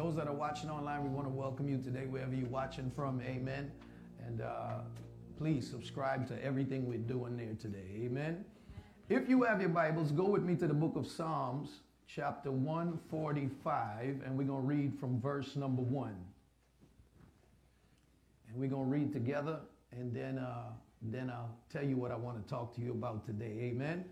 Those that are watching online, we want to welcome you today, wherever you're watching from. Amen. And uh, please subscribe to everything we're doing there today. Amen. If you have your Bibles, go with me to the book of Psalms, chapter 145, and we're going to read from verse number 1. And we're going to read together, and then, uh, then I'll tell you what I want to talk to you about today. Amen.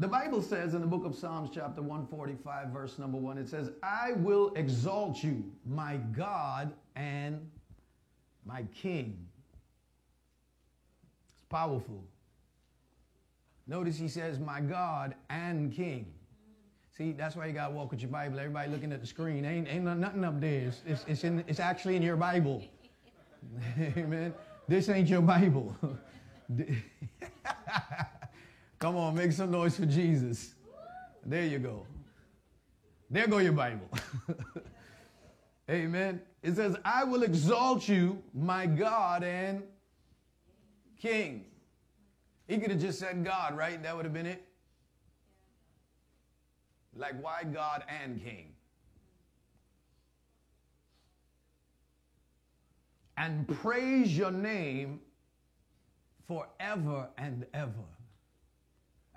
The Bible says in the book of Psalms, chapter 145, verse number 1, it says, I will exalt you, my God and my King. It's powerful. Notice he says, my God and King. See, that's why you got to walk with your Bible. Everybody looking at the screen. Ain't, ain't nothing up there. It's, it's, it's, in, it's actually in your Bible. Amen. This ain't your Bible. Come on, make some noise for Jesus. There you go. There go your Bible. Amen. It says, I will exalt you, my God and King. He could have just said God, right? That would have been it. Like, why God and King? And praise your name forever and ever.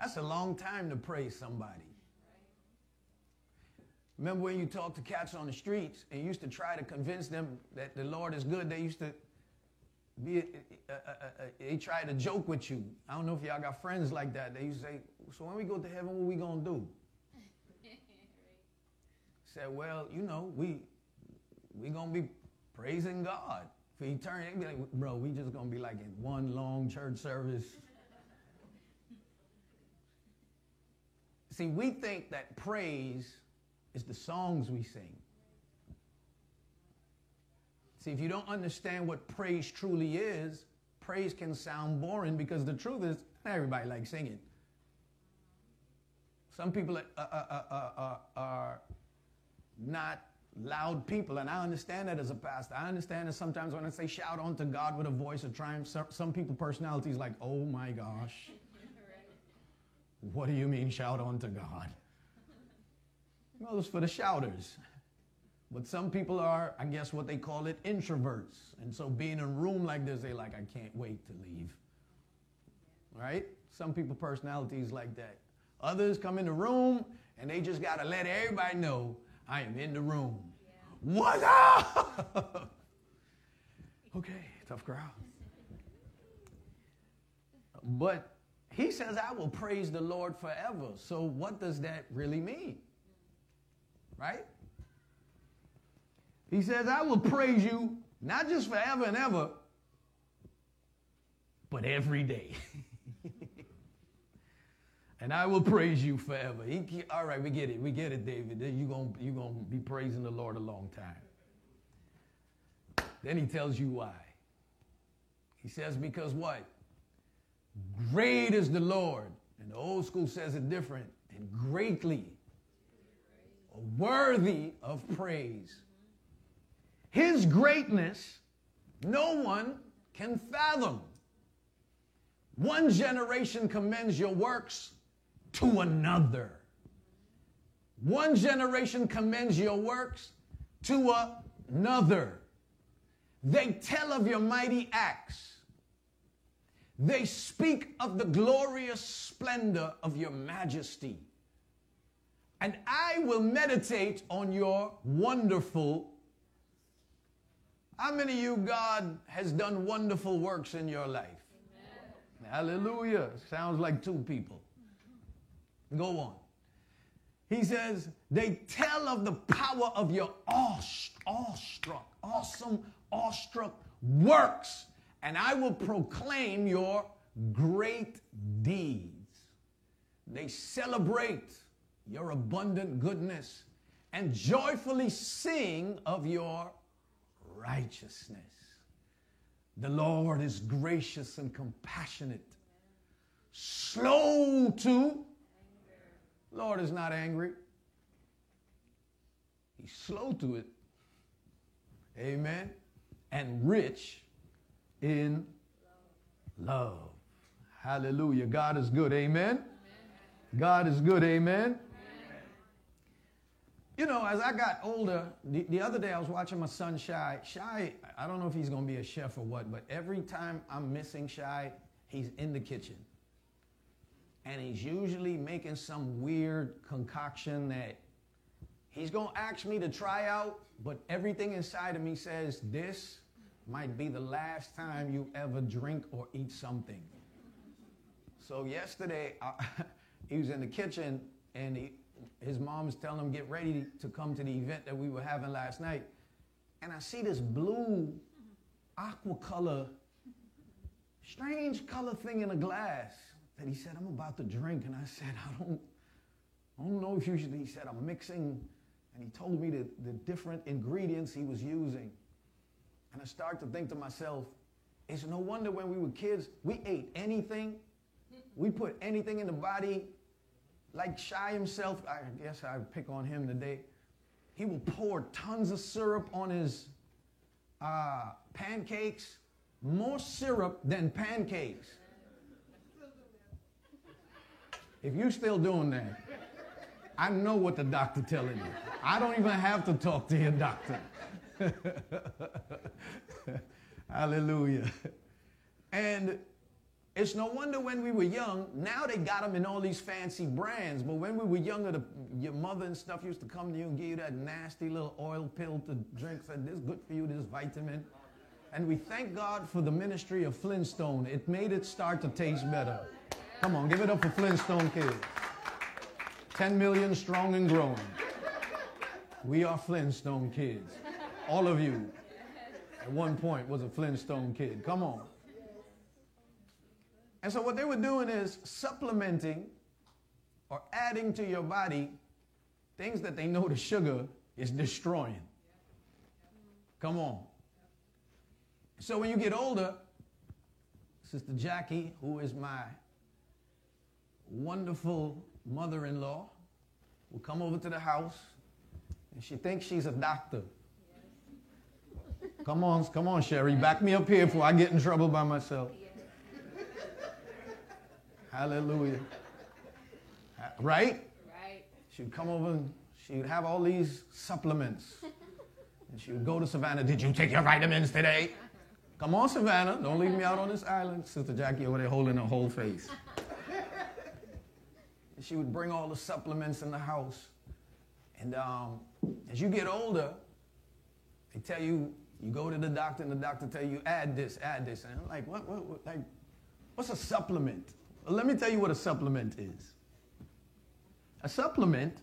That's a long time to praise somebody. Remember when you talked to cats on the streets and you used to try to convince them that the Lord is good? They used to be, uh, uh, uh they tried to joke with you. I don't know if y'all got friends like that. They used to say, So when we go to heaven, what we going to do? Said, Well, you know, we we going to be praising God for eternity. They'd be like, Bro, we just going to be like in one long church service See, we think that praise is the songs we sing. See, if you don't understand what praise truly is, praise can sound boring because the truth is, not everybody likes singing. Some people are, are, not loud people, and I understand that as a pastor. I understand that sometimes when I say shout unto God with a voice of triumph, some, some people personalities like, oh my gosh. What do you mean, shout unto God? Well, it's for the shouters. But some people are, I guess, what they call it, introverts. And so being in a room like this, they're like, I can't wait to leave. Right? Some people personalities like that. Others come in the room and they just got to let everybody know I am in the room. Yeah. What's up? okay, tough crowd. But he says, I will praise the Lord forever. So, what does that really mean? Right? He says, I will praise you not just forever and ever, but every day. and I will praise you forever. He, all right, we get it. We get it, David. You're going you gonna be praising the Lord a long time. Then he tells you why. He says, because what? Great is the Lord. And the old school says it different. And greatly worthy of praise. His greatness, no one can fathom. One generation commends your works to another. One generation commends your works to another. They tell of your mighty acts. They speak of the glorious splendor of your majesty. And I will meditate on your wonderful. How many of you, God has done wonderful works in your life? Amen. Hallelujah. Sounds like two people. Go on. He says, they tell of the power of your awestruck, awesome, awestruck works and I will proclaim your great deeds. They celebrate your abundant goodness and joyfully sing of your righteousness. The Lord is gracious and compassionate, slow to. Lord is not angry. He's slow to it. Amen. And rich in love. Hallelujah. God is good. Amen. God is good. Amen. Amen. you know, as I got older, the, the other day I was watching my son Shy. Shy, I don't know if he's gonna be a chef or what, but every time I'm missing Shy, he's in the kitchen. And he's usually making some weird concoction that he's gonna ask me to try out, but everything inside of me says this might be the last time you ever drink or eat something. So yesterday, I, he was in the kitchen and he, his mom's telling him get ready to come to the event that we were having last night. And I see this blue aqua color, strange color thing in a glass that he said, I'm about to drink. And I said, I don't, I don't know if you should. he said I'm mixing. And he told me the, the different ingredients he was using. And I start to think to myself, it's no wonder when we were kids, we ate anything. We put anything in the body. Like Shy himself, I guess I pick on him today. He will pour tons of syrup on his uh, pancakes, more syrup than pancakes. If you're still doing that, I know what the doctor telling you. I don't even have to talk to your doctor. Hallelujah. And it's no wonder when we were young, now they got them in all these fancy brands. But when we were younger, the, your mother and stuff used to come to you and give you that nasty little oil pill to drink. Said, this is good for you, this vitamin. And we thank God for the ministry of Flintstone. It made it start to taste better. Come on, give it up for Flintstone kids. 10 million strong and growing. We are Flintstone kids. All of you at one point was a Flintstone kid. Come on. And so what they were doing is supplementing or adding to your body things that they know the sugar is destroying. Come on. So when you get older, Sister Jackie, who is my wonderful mother-in-law, will come over to the house and she thinks she's a doctor. Come on, come on, Sherry. Back me up here before I get in trouble by myself. Hallelujah. Right? Right. She'd come over and she'd have all these supplements. And she would go to Savannah, Did you take your vitamins today? Come on, Savannah. Don't leave me out on this island. Sister Jackie over there holding her whole face. and she would bring all the supplements in the house. And um, as you get older, they tell you you go to the doctor, and the doctor tell you, add this, add this. And I'm like, what, what, what like, what's a supplement? Well, let me tell you what a supplement is. A supplement,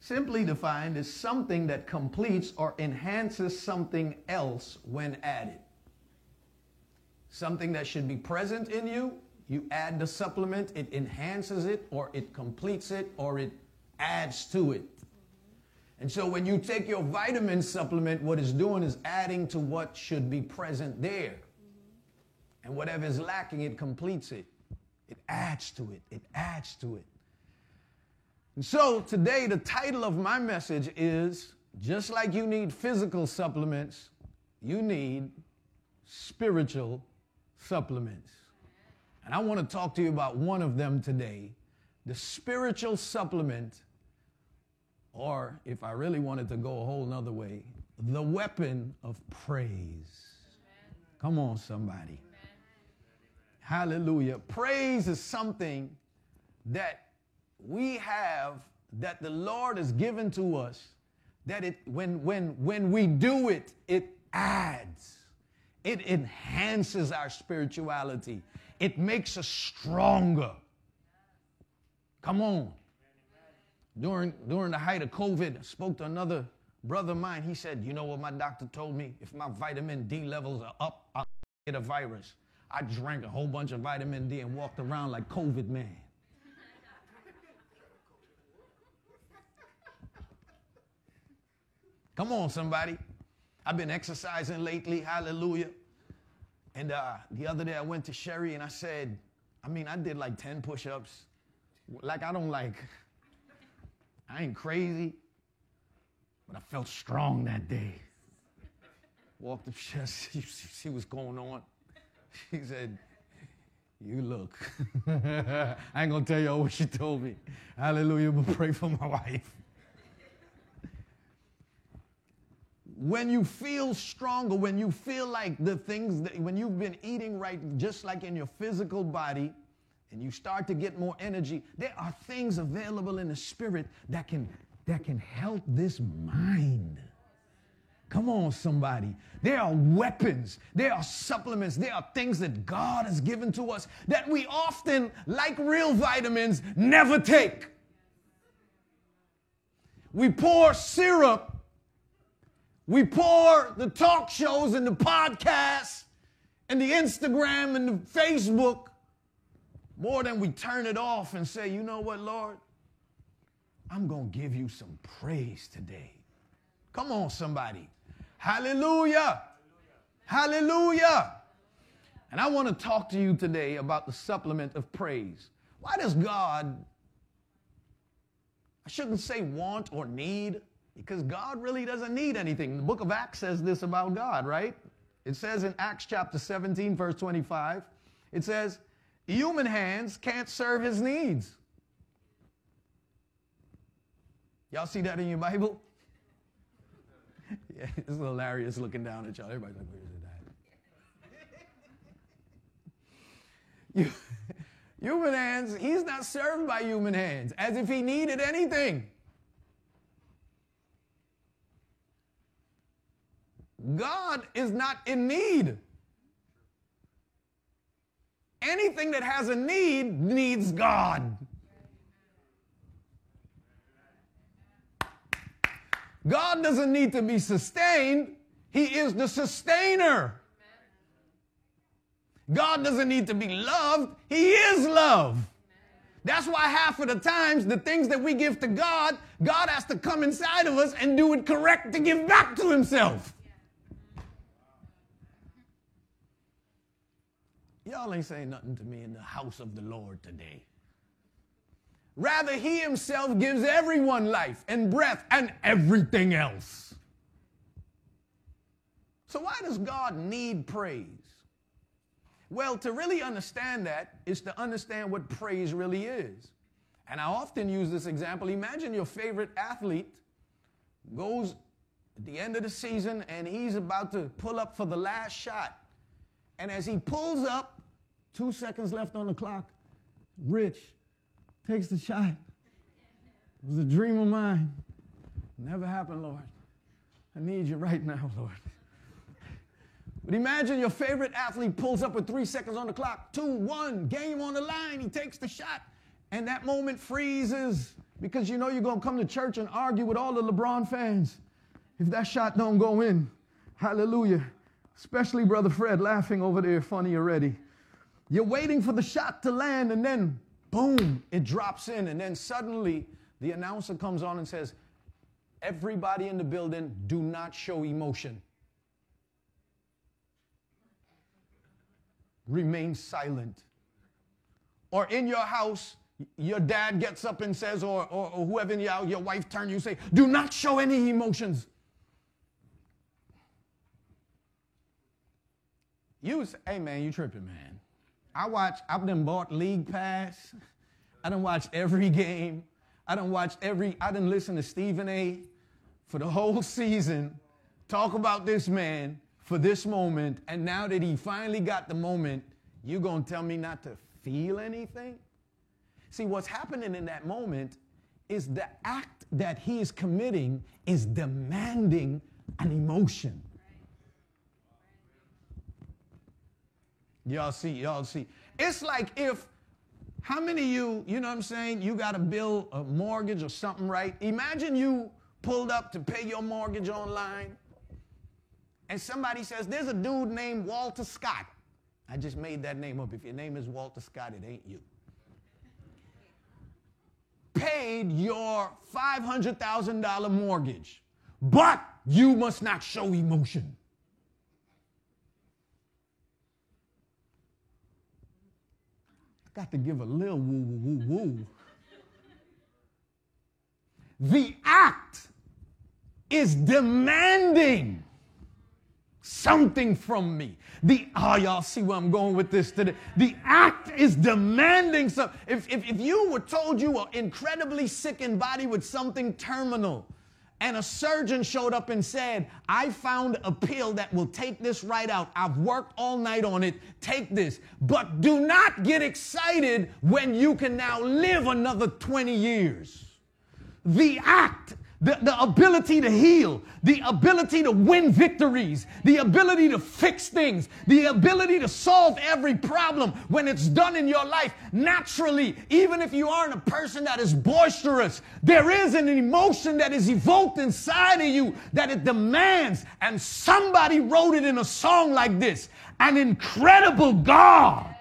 simply defined, is something that completes or enhances something else when added. Something that should be present in you, you add the supplement, it enhances it, or it completes it, or it adds to it. And so when you take your vitamin supplement, what it's doing is adding to what should be present there. And whatever is lacking, it completes it. It adds to it. It adds to it. And so today, the title of my message is just like you need physical supplements, you need spiritual supplements. And I want to talk to you about one of them today the spiritual supplement or if I really wanted to go a whole nother way, the weapon of praise. Amen. Come on, somebody. Amen. Hallelujah. Praise is something that we have that the Lord has given to us that it when when when we do it it adds it enhances our spirituality it makes us stronger come on during, during the height of COVID, I spoke to another brother of mine. He said, You know what my doctor told me? If my vitamin D levels are up, I'll get a virus. I drank a whole bunch of vitamin D and walked around like COVID man. Come on, somebody. I've been exercising lately, hallelujah. And uh, the other day I went to Sherry and I said, I mean, I did like 10 push ups. Like, I don't like, I ain't crazy, but I felt strong that day. Walked up, she, see what's going on. She said, You look. I ain't gonna tell you all what she told me. Hallelujah, but pray for my wife. when you feel stronger, when you feel like the things that, when you've been eating right, just like in your physical body, and you start to get more energy, there are things available in the spirit that can that can help this mind. Come on, somebody. There are weapons, there are supplements, there are things that God has given to us that we often, like real vitamins, never take. We pour syrup we pour the talk shows and the podcasts and the Instagram and the Facebook more than we turn it off and say, you know what, Lord? I'm going to give you some praise today. Come on, somebody. Hallelujah. Hallelujah. And I want to talk to you today about the supplement of praise. Why does God, I shouldn't say want or need, because God really doesn't need anything. The book of Acts says this about God, right? It says in Acts chapter 17, verse 25, it says, human hands can't serve his needs. Y'all see that in your Bible? yeah, it's hilarious looking down at y'all. Everybody's like, where's it at? human hands, he's not served by human hands as if he needed anything. God is not in need. Anything that has a need needs God. God doesn't need to be sustained, He is the sustainer. God doesn't need to be loved, He is love. That's why half of the times the things that we give to God, God has to come inside of us and do it correct to give back to Himself. Y'all ain't saying nothing to me in the house of the Lord today. Rather, He Himself gives everyone life and breath and everything else. So, why does God need praise? Well, to really understand that is to understand what praise really is. And I often use this example. Imagine your favorite athlete goes at the end of the season and he's about to pull up for the last shot. And as he pulls up, Two seconds left on the clock. Rich takes the shot. It was a dream of mine. Never happened, Lord. I need you right now, Lord. But imagine your favorite athlete pulls up with three seconds on the clock, two, one, game on the line. He takes the shot, and that moment freezes because you know you're going to come to church and argue with all the LeBron fans if that shot don't go in. Hallelujah. Especially Brother Fred laughing over there, funny already. You're waiting for the shot to land, and then boom, it drops in. And then suddenly the announcer comes on and says, Everybody in the building, do not show emotion. Remain silent. Or in your house, your dad gets up and says, or, or, or whoever your, your wife turns, you say, do not show any emotions. You say, hey man, you tripping, man. I watch, I've done bought League Pass. I done watched every game. I done watch every, I done listen to Stephen A. for the whole season talk about this man for this moment. And now that he finally got the moment, you gonna tell me not to feel anything? See, what's happening in that moment is the act that he is committing is demanding an emotion. Y'all see, y'all see. It's like if, how many of you, you know what I'm saying, you got to bill a mortgage or something, right? Imagine you pulled up to pay your mortgage online and somebody says, there's a dude named Walter Scott. I just made that name up. If your name is Walter Scott, it ain't you. Paid your $500,000 mortgage, but you must not show emotion. Got to give a little woo woo woo woo. The act is demanding something from me. The oh, y'all see where I'm going with this today. The act is demanding something. If, if, if you were told you were incredibly sick in body with something terminal, and a surgeon showed up and said, I found a pill that will take this right out. I've worked all night on it. Take this. But do not get excited when you can now live another 20 years. The act the, the ability to heal, the ability to win victories, the ability to fix things, the ability to solve every problem when it's done in your life naturally, even if you aren't a person that is boisterous, there is an emotion that is evoked inside of you that it demands. And somebody wrote it in a song like this An incredible God.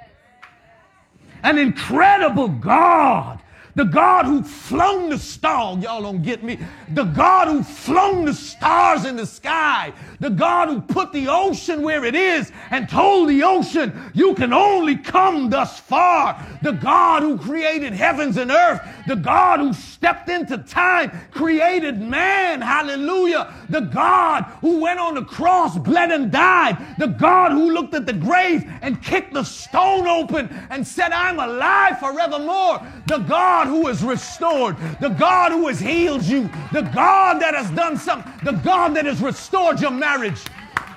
An incredible God the God who flung the star, y'all don't get me. The God who flung the stars in the sky. The God who put the ocean where it is and told the ocean, you can only come thus far. The God who created heavens and earth. The God who stepped into time, created man. Hallelujah. The God who went on the cross, bled and died. The God who looked at the grave and kicked the stone open and said, I'm alive forevermore. The God who has restored, the God who has healed you, the God that has done something, the God that has restored your marriage,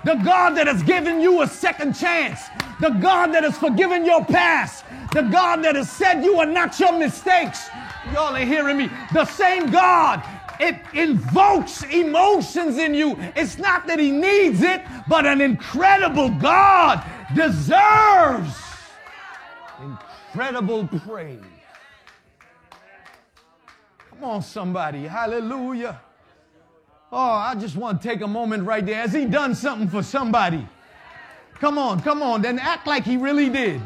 the God that has given you a second chance, the God that has forgiven your past, the God that has said you are not your mistakes. Y'all are hearing me. The same God it invokes emotions in you. It's not that he needs it, but an incredible God deserves incredible praise. Come on, somebody. Hallelujah. Oh, I just want to take a moment right there. Has he done something for somebody? Come on, come on. Then act like he really did.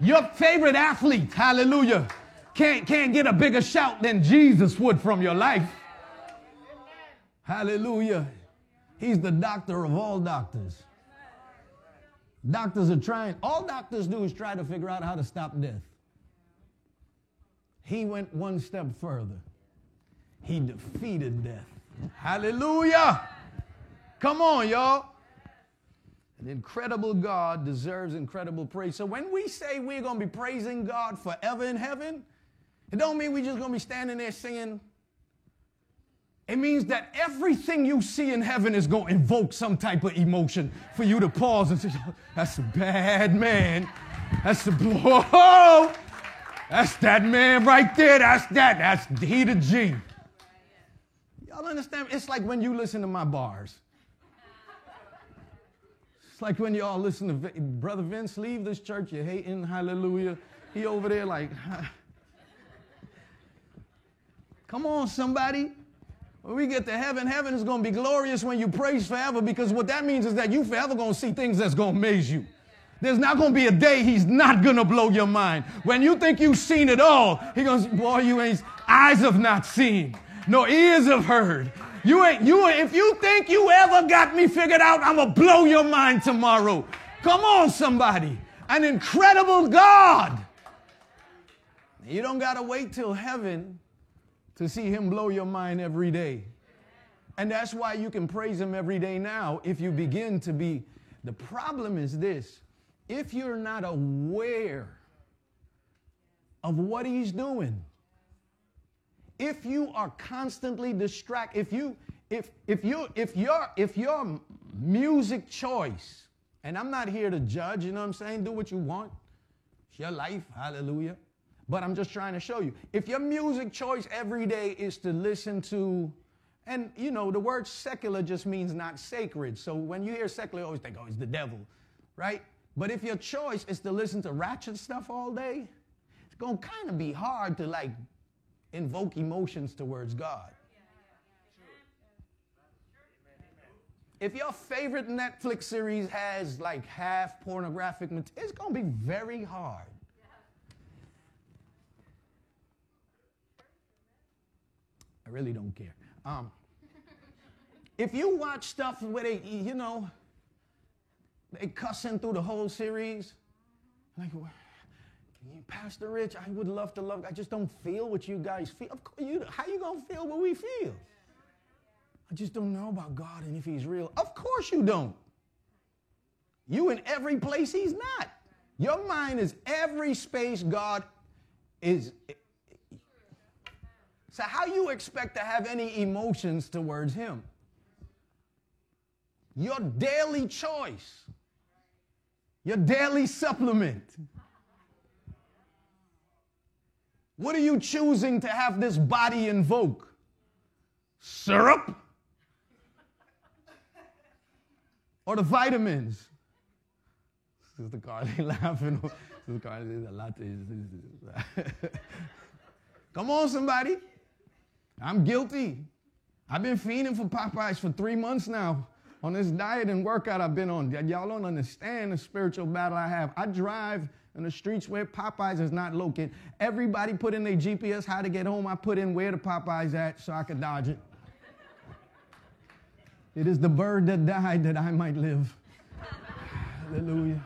Your favorite athlete, hallelujah, can't, can't get a bigger shout than Jesus would from your life. Hallelujah. He's the doctor of all doctors. Doctors are trying, all doctors do is try to figure out how to stop death. He went one step further. He defeated death. Hallelujah. Come on, y'all. An incredible God deserves incredible praise. So when we say we're going to be praising God forever in heaven, it don't mean we're just going to be standing there singing. It means that everything you see in heaven is going to invoke some type of emotion for you to pause and say, that's a bad man. That's a, whoa, that's that man right there. That's that. That's he the G. Y'all understand? It's like when you listen to my bars. It's like when y'all listen to Brother Vince leave this church, you're hating, hallelujah. He over there like, come on, somebody. When we get to heaven, heaven is going to be glorious when you praise forever because what that means is that you forever going to see things that's going to amaze you. There's not going to be a day he's not going to blow your mind. When you think you've seen it all, he goes, boy, you ain't, eyes have not seen, no ears have heard. You ain't, you if you think you ever got me figured out, I'm to blow your mind tomorrow. Come on, somebody. An incredible God. You don't got to wait till heaven to see him blow your mind every day. And that's why you can praise him every day now if you begin to be. The problem is this if you're not aware of what he's doing, if you are constantly distracted, if you if if you if your if your music choice, and I'm not here to judge, you know what I'm saying? Do what you want. It's your life, hallelujah. But I'm just trying to show you. If your music choice every day is to listen to, and you know, the word secular just means not sacred. So when you hear secular, you always think, oh, it's the devil, right? But if your choice is to listen to ratchet stuff all day, it's to kind of be hard to like invoke emotions towards God. If your favorite Netflix series has like half pornographic material, it's going to be very hard. I really don't care. Um, if you watch stuff where they, you know, they cussing through the whole series. Like, Pastor Rich, I would love to love. I just don't feel what you guys feel. Of course, you, how you gonna feel what we feel? I just don't know about God and if He's real. Of course you don't. You in every place He's not. Your mind is every space God is. So, how you expect to have any emotions towards Him? Your daily choice, your daily supplement. What are you choosing to have this body invoke? Syrup? Or the vitamins? Sister Carly laughing. Sister Carly, a lot Come on, somebody. I'm guilty. I've been fiending for Popeyes for three months now on this diet and workout I've been on. Y'all don't understand the spiritual battle I have. I drive in the streets where Popeyes is not located. Everybody put in their GPS how to get home. I put in where the Popeyes at so I could dodge it. It is the bird that died that I might live. Hallelujah.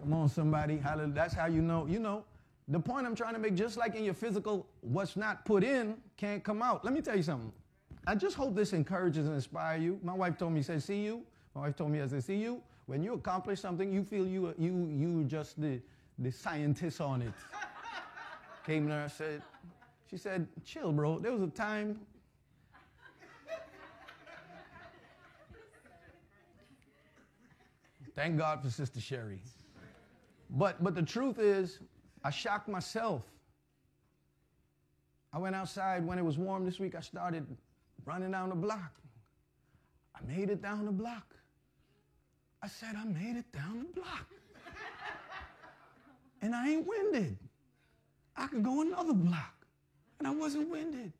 Come on, somebody. Hallelujah. That's how you know. You know, the point I'm trying to make, just like in your physical, what's not put in can't come out. Let me tell you something. I just hope this encourages and inspires you. My wife told me, said, see you. My wife told me, I said, see you. When you accomplish something, you feel you you you just the the scientist on it. Came there, said, she said, chill, bro. There was a time. Thank God for Sister Sherry. But but the truth is, I shocked myself. I went outside when it was warm this week. I started running down the block. I made it down the block. I said, I made it down the block. and I ain't winded. I could go another block. And I wasn't winded.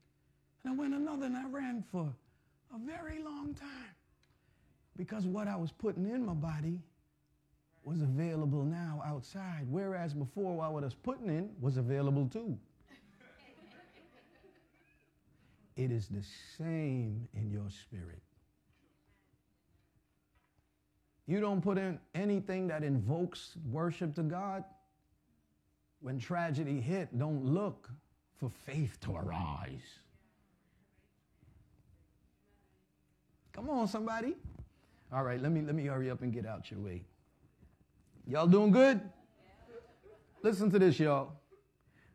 And I went another and I ran for a very long time. Because what I was putting in my body was available now outside, whereas before what I was putting in was available too. it is the same in your spirit. You don't put in anything that invokes worship to God. When tragedy hit, don't look for faith to arise. Come on, somebody. All right, let me let me hurry up and get out your way. Y'all doing good? Listen to this, y'all.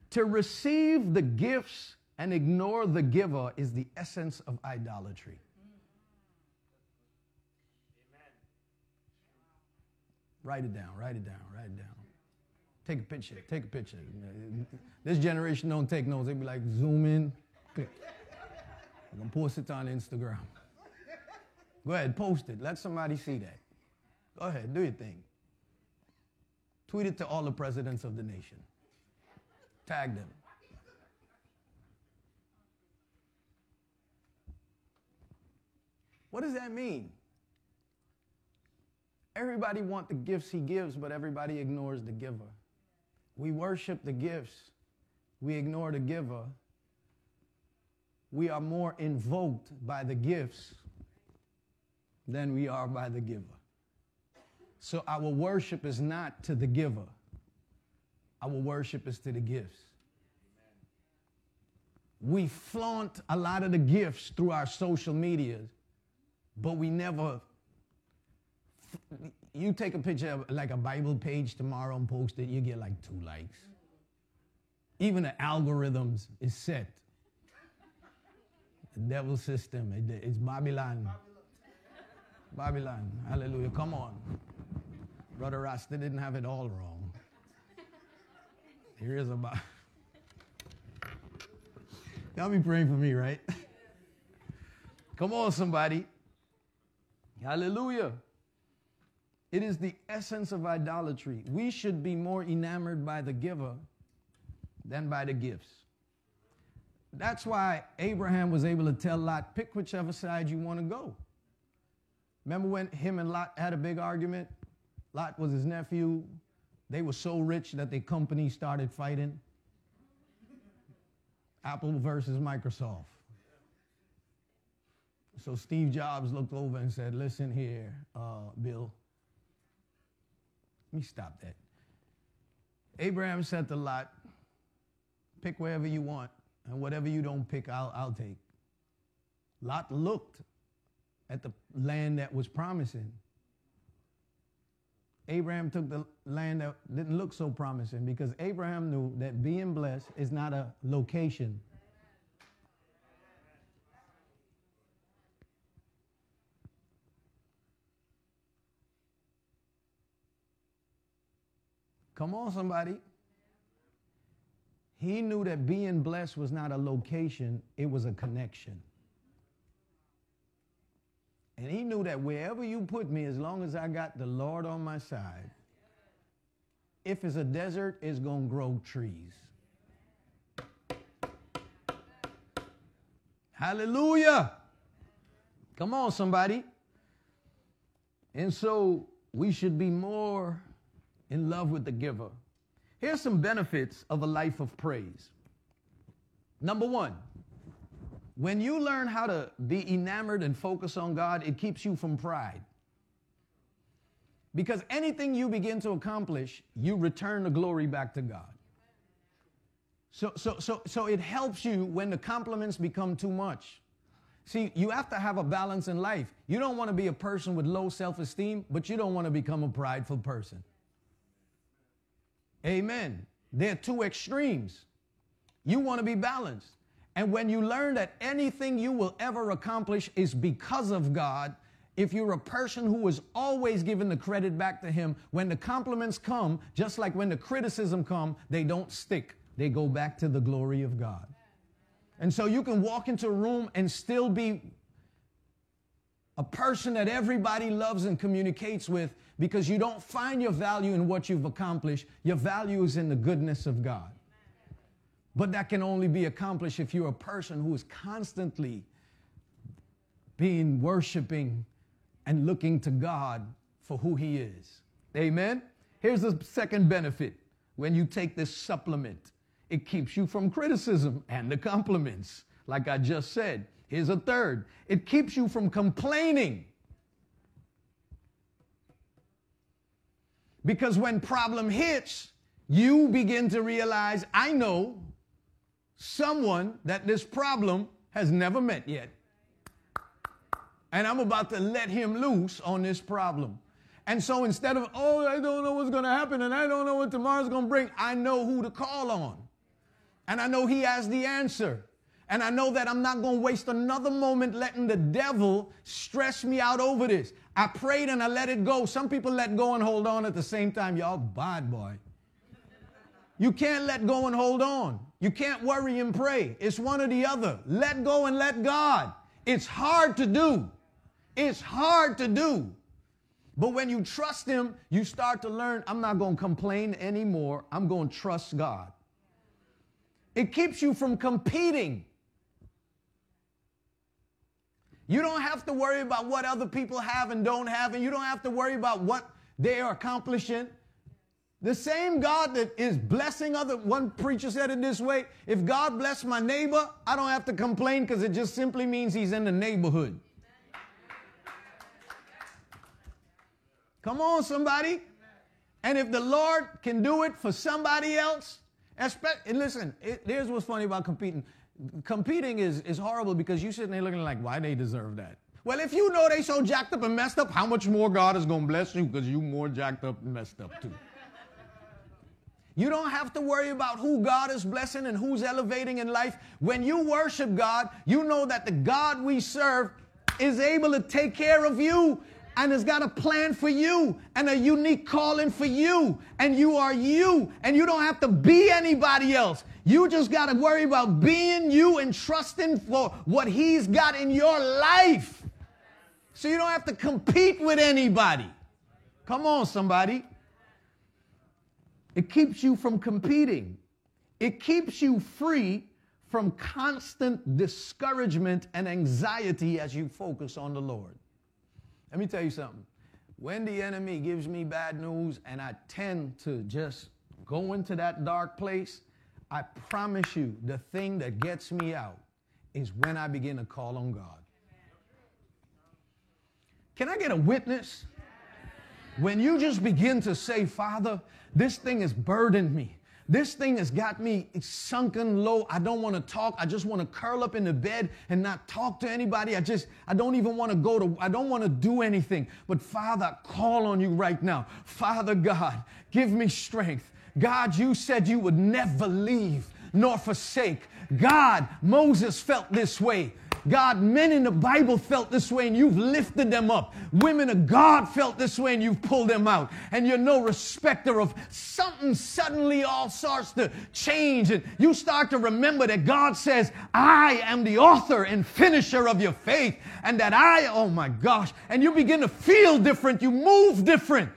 To receive the gifts and ignore the giver is the essence of idolatry. Write it down, write it down, write it down. Take a picture, take a picture. This generation don't take notes. They be like, zoom in. I'm gonna post it on Instagram. Go ahead, post it. Let somebody see that. Go ahead, do your thing. Tweet it to all the presidents of the nation. Tag them. What does that mean? Everybody want the gifts he gives, but everybody ignores the giver. We worship the gifts. We ignore the giver. We are more invoked by the gifts than we are by the giver. So our worship is not to the giver. Our worship is to the gifts. We flaunt a lot of the gifts through our social media, but we never you take a picture of like a Bible page tomorrow and post it, you get like two likes. Even the algorithms is set. The devil system, it's Babylon. Babylon. Hallelujah. Come on. Brother Rasta didn't have it all wrong. Here is about. Y'all be praying for me, right? Come on, somebody. Hallelujah. It is the essence of idolatry. We should be more enamored by the giver than by the gifts. That's why Abraham was able to tell Lot, pick whichever side you want to go. Remember when him and Lot had a big argument? Lot was his nephew. They were so rich that their company started fighting. Apple versus Microsoft. So Steve Jobs looked over and said, Listen here, uh, Bill. Me stop that. Abraham said to Lot, Pick wherever you want, and whatever you don't pick, I'll, I'll take. Lot looked at the land that was promising. Abraham took the land that didn't look so promising because Abraham knew that being blessed is not a location, Come on, somebody. He knew that being blessed was not a location, it was a connection. And he knew that wherever you put me, as long as I got the Lord on my side, if it's a desert, it's going to grow trees. Hallelujah. Come on, somebody. And so we should be more in love with the giver. Here's some benefits of a life of praise. Number one, when you learn how to be enamored and focus on God, it keeps you from pride. Because anything you begin to accomplish, you return the glory back to God. So, so, so, so it helps you when the compliments become too much. See, you have to have a balance in life. You don't want to be a person with low self esteem, but you don't want to become a prideful person. Amen. They're two extremes. You want to be balanced. And when you learn that anything you will ever accomplish is because of God, if you're a person who is always giving the credit back to him, when the compliments come, just like when the criticism come, they don't stick. They go back to the glory of God. And so you can walk into a room and still be a person that everybody loves and communicates with because you don't find your value in what you've accomplished. Your value is in the goodness of God. But that can only be accomplished if you're a person who is constantly being worshiping and looking to God for who He is. Amen? Here's the second benefit when you take this supplement it keeps you from criticism and the compliments, like I just said. Here's a third it keeps you from complaining. Because when problem hits, you begin to realize, I know someone that this problem has never met yet. And I'm about to let him loose on this problem. And so instead of, oh, I don't know what's going to happen and I don't know what tomorrow's going to bring, I know who to call on. And I know he has the answer. And I know that I'm not going to waste another moment letting the devil stress me out over this. I prayed and I let it go. Some people let go and hold on at the same time. Y'all bad boy. You can't let go and hold on. You can't worry and pray. It's one or the other. Let go and let God. It's hard to do. It's hard to do. But when you trust Him, you start to learn I'm not going to complain anymore. I'm going to trust God. It keeps you from competing. You don't have to worry about what other people have and don't have, and you don't have to worry about what they are accomplishing. The same God that is blessing other, one preacher said it this way if God bless my neighbor, I don't have to complain because it just simply means he's in the neighborhood. Come on, somebody. And if the Lord can do it for somebody else, and listen, it, here's what's funny about competing. Competing is, is horrible because you're sitting there looking like, why they deserve that? Well, if you know they so jacked up and messed up, how much more God is going to bless you because you more jacked up and messed up too. You don't have to worry about who God is blessing and who's elevating in life. When you worship God, you know that the God we serve is able to take care of you and has got a plan for you and a unique calling for you. And you are you, and you don't have to be anybody else. You just got to worry about being you and trusting for what He's got in your life. So you don't have to compete with anybody. Come on, somebody. It keeps you from competing, it keeps you free from constant discouragement and anxiety as you focus on the Lord. Let me tell you something. When the enemy gives me bad news and I tend to just go into that dark place, I promise you the thing that gets me out is when I begin to call on God. Can I get a witness? When you just begin to say, Father, this thing has burdened me. This thing has got me sunken low. I don't want to talk. I just want to curl up in the bed and not talk to anybody. I just, I don't even want to go to, I don't want to do anything. But Father, I call on you right now. Father God, give me strength. God, you said you would never leave nor forsake. God, Moses felt this way. God, men in the Bible felt this way and you've lifted them up. Women of God felt this way and you've pulled them out. And you're no respecter of something suddenly all starts to change and you start to remember that God says, I am the author and finisher of your faith and that I, oh my gosh, and you begin to feel different, you move different.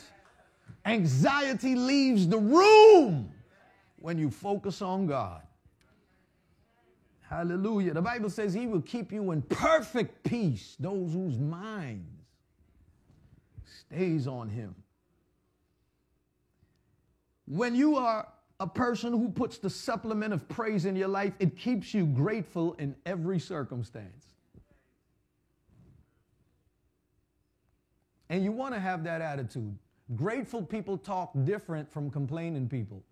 Anxiety leaves the room when you focus on God. Hallelujah. The Bible says he will keep you in perfect peace, those whose minds stays on him. When you are a person who puts the supplement of praise in your life, it keeps you grateful in every circumstance. And you want to have that attitude. Grateful people talk different from complaining people.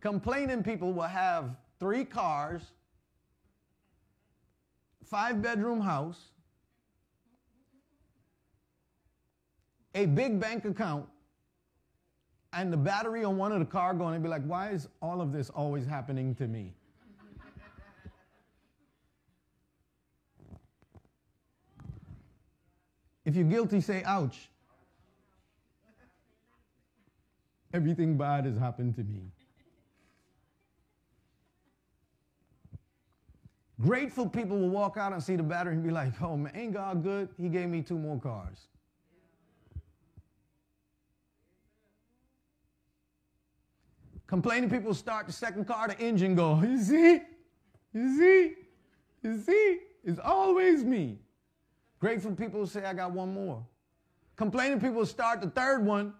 Complaining people will have three cars, five bedroom house, a big bank account, and the battery on one of the car going and be like, why is all of this always happening to me? If you're guilty, say, ouch. Everything bad has happened to me. Grateful people will walk out and see the battery and be like, oh man, ain't God good? He gave me two more cars. Complaining people start the second car, the engine go, you see? You see? You see? It's always me. Grateful people say, I got one more. Complaining people start the third one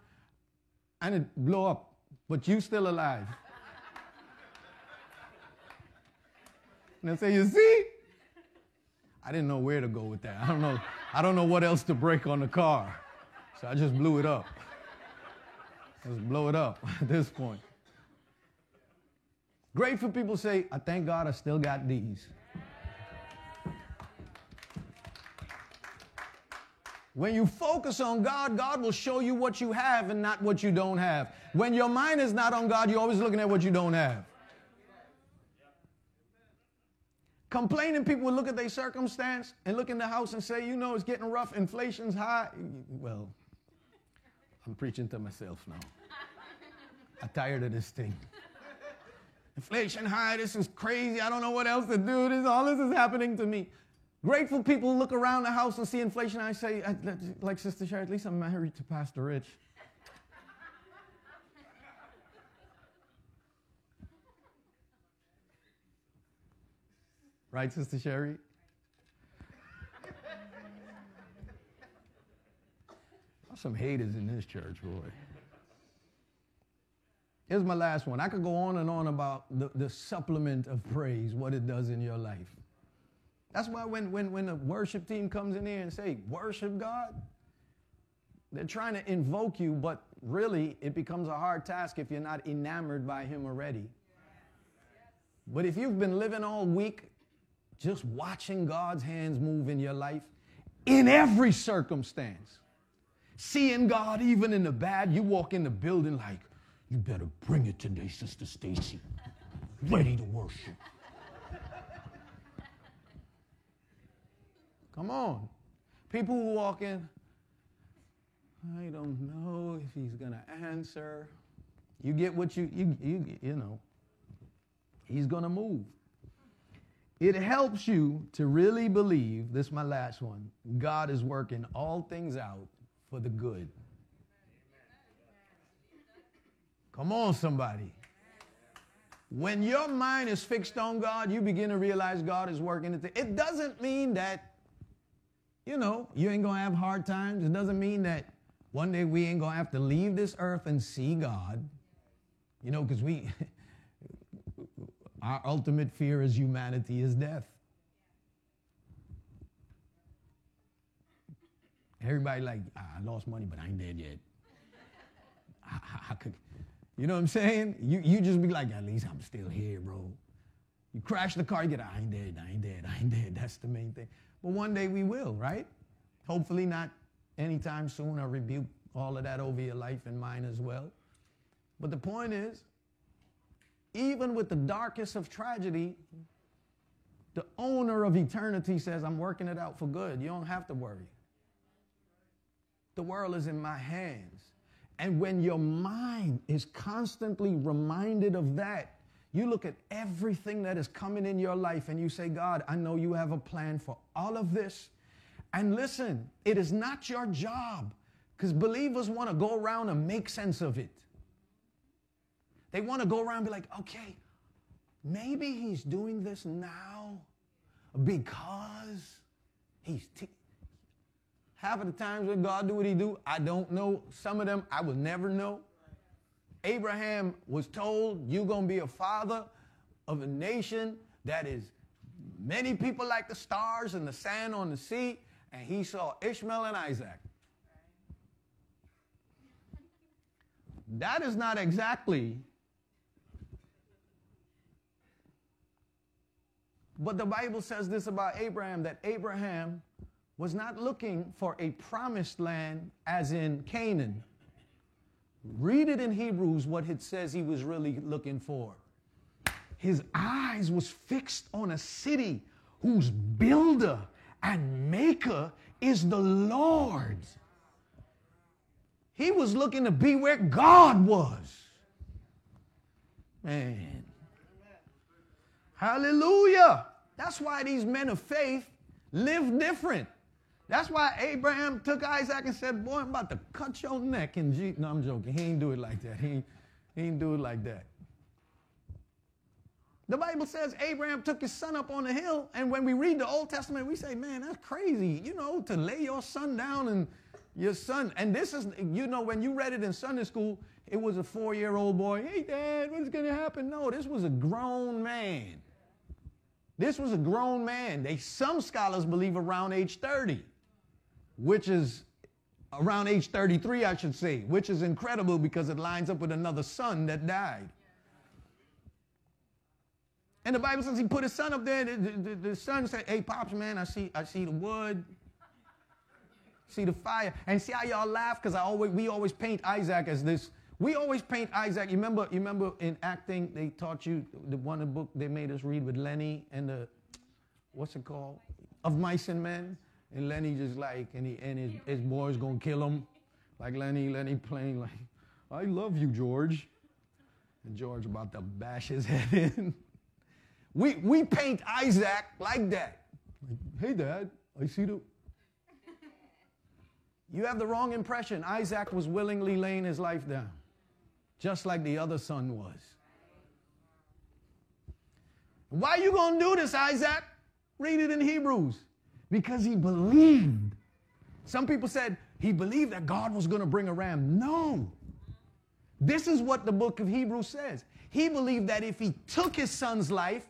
and it blow up, but you still alive. And I say, you see? I didn't know where to go with that. I don't know. I don't know what else to break on the car. So I just blew it up. Just blow it up at this point. Grateful people say, I thank God I still got these. When you focus on God, God will show you what you have and not what you don't have. When your mind is not on God, you're always looking at what you don't have. Complaining people look at their circumstance and look in the house and say, you know, it's getting rough, inflation's high. Well, I'm preaching to myself now. I'm tired of this thing. Inflation high, this is crazy. I don't know what else to do. This all this is happening to me. Grateful people look around the house and see inflation. I say, like Sister Sherry, at least I'm married to Pastor Rich. Right, Sister Sherry? some haters in this church, boy. Here's my last one. I could go on and on about the, the supplement of praise, what it does in your life. That's why when, when, when the worship team comes in here and say, worship God, they're trying to invoke you, but really it becomes a hard task if you're not enamored by Him already. But if you've been living all week just watching God's hands move in your life in every circumstance. Seeing God even in the bad, you walk in the building like, you better bring it today, Sister Stacy. Ready to worship. Come on. People who walk in, I don't know if he's going to answer. You get what you, you, you, you know, he's going to move. It helps you to really believe, this is my last one, God is working all things out for the good. Come on, somebody. When your mind is fixed on God, you begin to realize God is working. It It doesn't mean that, you know, you ain't to have hard times. It doesn't mean that one day we ain't to have to leave this earth and see God. You know, because we, Our ultimate fear as humanity is death. Everybody like, ah, I lost money, but I ain't dead yet. I, I, I could, you know what I'm saying? You, you just be like, at least I'm still here, bro. You crash the car, you get, I ain't dead, I ain't dead, I ain't dead. That's the main thing. But one day we will, right? Hopefully not anytime soon. I rebuke all of that over your life and mine as well. But the point is, even with the darkest of tragedy, The owner of eternity says, I'm working it out for good. You don't have to worry. The world is in my hands. And when your mind is constantly reminded of that, you look at everything that is coming in your life and you say, God, I know you have a plan for all of this. And listen, it is not your job because believers want to go around and make sense of it. They want to go around and be like, okay, maybe he's doing this now because he's. Te- Half of the times when God do what he do, I don't know. Some of them I will never know. Abraham was told, you're going to be a father of a nation that is many people like the stars and the sand on the sea. And he saw Ishmael and Isaac. That is not exactly. But the Bible says this about Abraham that Abraham was not looking for a promised land as in Canaan. Read it in Hebrews what it says he was really looking for. His eyes was fixed on a city whose builder and maker is the Lord. He was looking to be where God was. Man. Hallelujah. That's why these men of faith live different. That's why Abraham took Isaac and said, Boy, I'm about to cut your neck. And no, I'm joking. He ain't do it like that. He, he ain't do it like that. The Bible says Abraham took his son up on the hill, and when we read the Old Testament, we say, man, that's crazy, you know, to lay your son down and your son. And this is, you know, when you read it in Sunday school, it was a four year old boy. Hey, dad, what's going to happen? No, this was a grown man. This was a grown man. They, some scholars believe around age 30, which is around age 33, I should say, which is incredible because it lines up with another son that died. And the Bible says he put his son up there. The, the, the, son said, Hey, Pops, man, I see, I see the wood, see the fire. And see how y'all laugh? Because I always we always paint Isaac as this. We always paint Isaac. You remember, you remember in acting, they taught you the one book they made us read with Lenny and the what's it called? Of Mice and Men. And Lenny just like, and, he, and his, his boy's gonna kill him. Like Lenny, Lenny playing like, I love you, George. And George about to bash his head in. We, we paint Isaac like that. Like, hey, Dad, I see the. You have the wrong impression. Isaac was willingly laying his life down, just like the other son was. Why are you going to do this, Isaac? Read it in Hebrews. Because he believed. Some people said he believed that God was going to bring a ram. No. This is what the book of Hebrews says. He believed that if he took his son's life,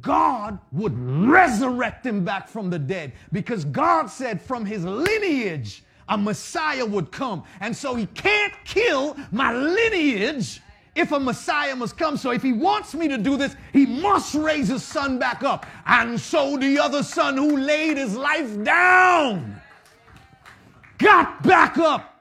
God would resurrect him back from the dead because God said from his lineage a Messiah would come. And so he can't kill my lineage if a Messiah must come. So if he wants me to do this, he must raise his son back up. And so the other son who laid his life down got back up.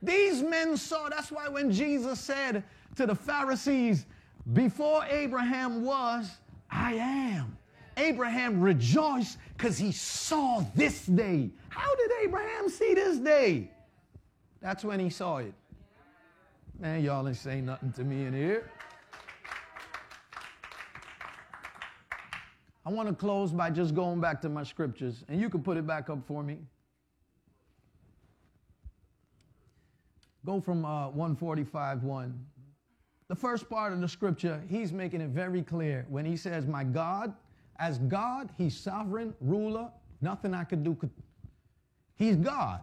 These men saw, that's why when Jesus said to the Pharisees, before Abraham was, I am. Abraham rejoiced because he saw this day. How did Abraham see this day? That's when he saw it. Man, y'all ain't saying nothing to me in here. I want to close by just going back to my scriptures, and you can put it back up for me. Go from uh, 145 1. The first part of the scripture, he's making it very clear when he says, My God, as God, he's sovereign, ruler, nothing I could do could. He's God.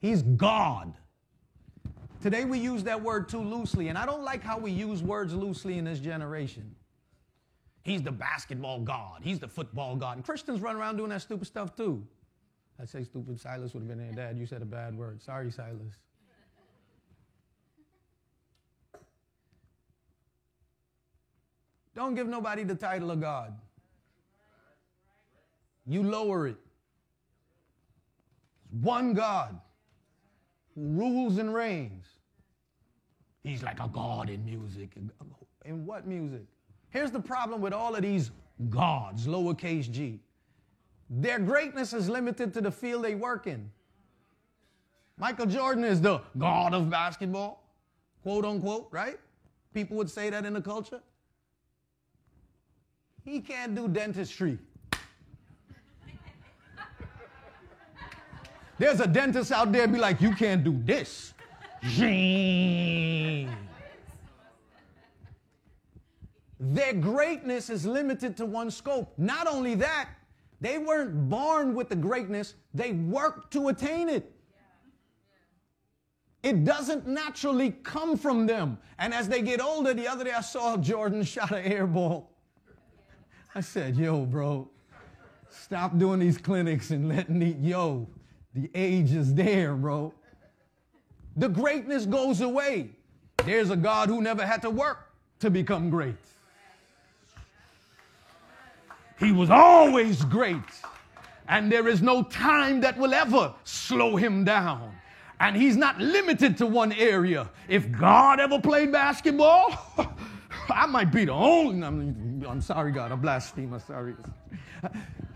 He's God. Today we use that word too loosely, and I don't like how we use words loosely in this generation. He's the basketball God. He's the football God. And Christians run around doing that stupid stuff too. I'd say stupid. Silas would have been there. Dad, you said a bad word. Sorry, Silas. Don't give nobody the title of God. You lower it. One God who rules and reigns. He's like a God in music. Uh, in what music? Here's the problem with all of these gods, lowercase g. Their greatness is limited to the field they work in. Michael Jordan is the god of basketball, quote unquote, right? People would say that in the culture. He can't do dentistry. There's a dentist out there be like, you can't do this. Their greatness is limited to one scope. Not only that, they weren't born with the greatness, they worked to attain it. It doesn't naturally come from them. And as they get older, the other day I saw Jordan shot an air ball. I said, yo, bro, stop doing these clinics and letting me, yo, the age is there, bro. The greatness goes away. There's a God who never had to work to become great. He was always great. And there is no time that will ever slow him down. And he's not limited to one area. If God ever played basketball, I might be the only. I'm, I'm sorry, God. I blaspheme. I'm sorry.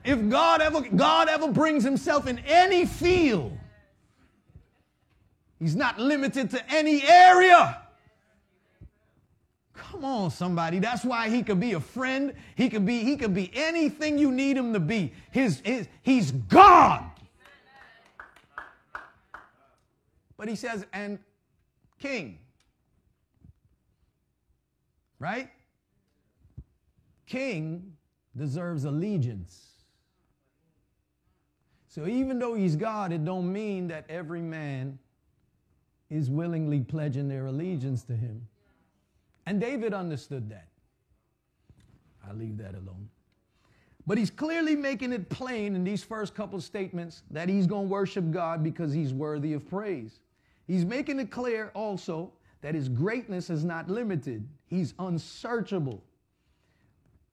If God ever, God ever brings himself in any field, he's not limited to any area. Come on, somebody. That's why he could be a friend. He could be, he could be anything you need him to be. His, his, he's God. But he says, and king. Right? King deserves allegiance. So even though he's God, it don't mean that every man is willingly pledging their allegiance to him. And David understood that. I'll leave that alone. But he's clearly making it plain in these first couple statements that he's going to worship God because he's worthy of praise. He's making it clear also that his greatness is not limited, he's unsearchable.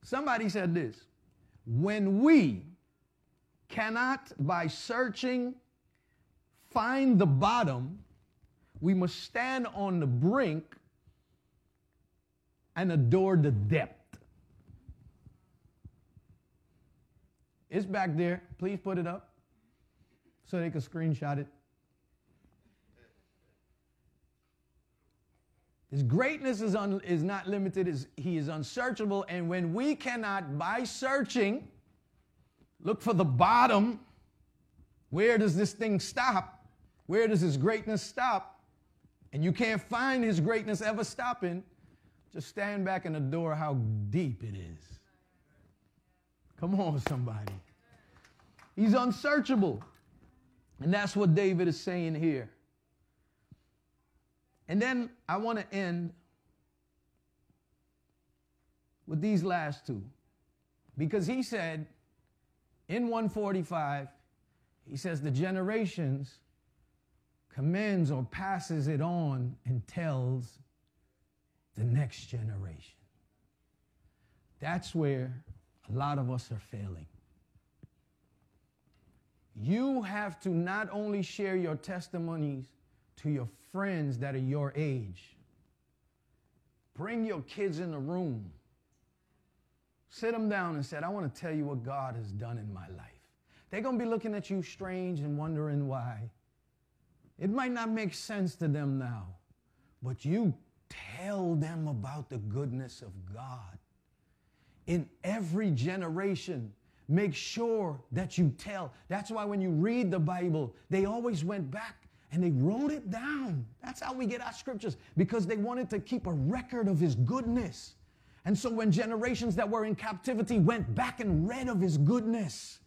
Somebody said this when we cannot, by searching, find the bottom, we must stand on the brink and adore the depth. It's back there. Please put it up so they can screenshot it. His greatness is, un, is not limited, is, he is unsearchable. And when we cannot, by searching, look for the bottom, where does this thing stop? Where does his greatness stop? And you can't find his greatness ever stopping. Just stand back and adore how deep it is. Come on, somebody. He's unsearchable. And that's what David is saying here. And then I want to end with these last two. Because he said in 145, he says, the generations commends or passes it on and tells the next generation. That's where a lot of us are failing. You have to not only share your testimonies to your friends that are your age. Bring your kids in the room. Sit them down and say, I want to tell you what God has done in my life. They're going to be looking at you strange and wondering why. It might not make sense to them now, but you tell them about the goodness of God. In every generation, make sure that you tell. That's why when you read the Bible, they always went back and they wrote it down. That's how we get our scriptures because they wanted to keep a record of his goodness. And so when generations that were in captivity went back and read of his goodness,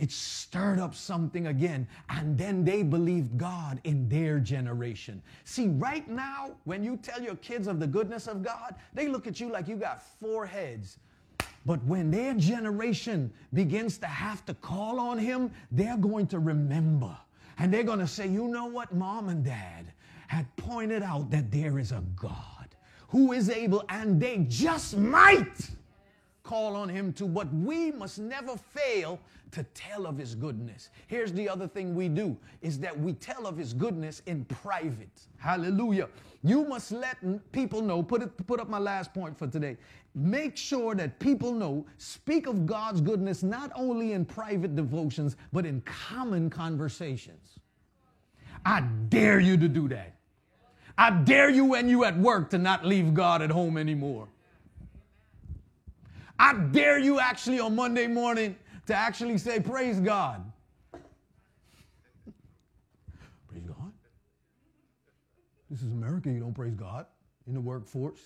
it stirred up something again. And then they believed God in their generation. See, right now, when you tell your kids of the goodness of God, they look at you like you got four heads. But when their generation begins to have to call on him, they're going to remember and they're going to say, you know what, mom and dad had pointed out that there is a God who is able, and they just might call on him too, but we must never fail to tell of his goodness. Here's the other thing we do is that we tell of his goodness in private. Hallelujah. You must let people know, put it put up my last point for today. Make sure that people know, speak of God's goodness not only in private devotions, but in common conversations. I dare you to do that. I dare you when you at work to not leave God at home anymore. I dare you actually on Monday morning to actually say, Praise God. praise God. This is America. You don't praise God in the workforce.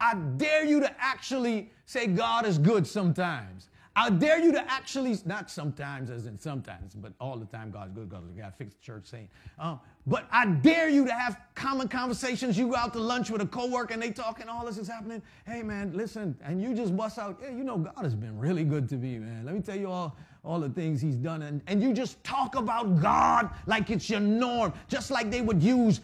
I dare you to actually say God is good sometimes. I dare you to actually, not sometimes as in sometimes, but all the time God's good we got to fix the church saying. Um, but I dare you to have common conversations. You go out to lunch with a coworker and they talk and all this is happening. Hey man, listen, and you just bust out, yeah, you know, God has been really good to me, man. Let me tell you all, all the things he's done. And, and you just talk about God like it's your norm, just like they would use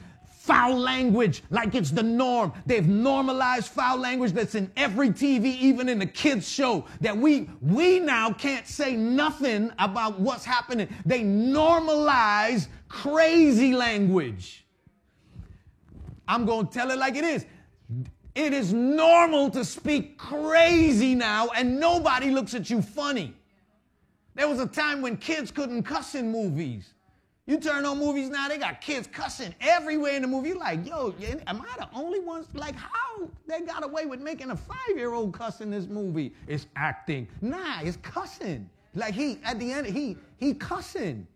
foul language like it's the norm. They've normalized foul language that's in every TV, even in the kids show that we we now can't say nothing about what's happening. They normalize crazy language. I'm going to tell it like it is. It is normal to speak crazy now and nobody looks at you funny. There was a time when kids couldn't cuss in movies. You turn on movies now, they got kids cussing everywhere in the movie. You're like, yo, am I the only ones? Like, how they got away with making a five-year-old cuss in this movie? It's acting. Nah, it's cussing. Like he, at the end, he he cussing.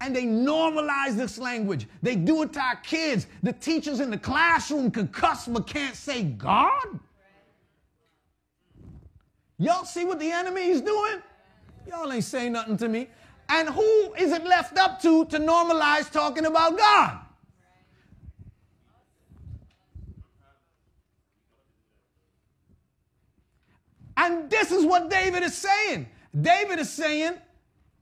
And they normalize this language. They do it to our kids. The teachers in the classroom can cuss but can't say God. Y'all see what the enemy is doing? Y'all ain't saying nothing to me. And who is it left up to to normalize talking about God? And this is what David is saying. David is saying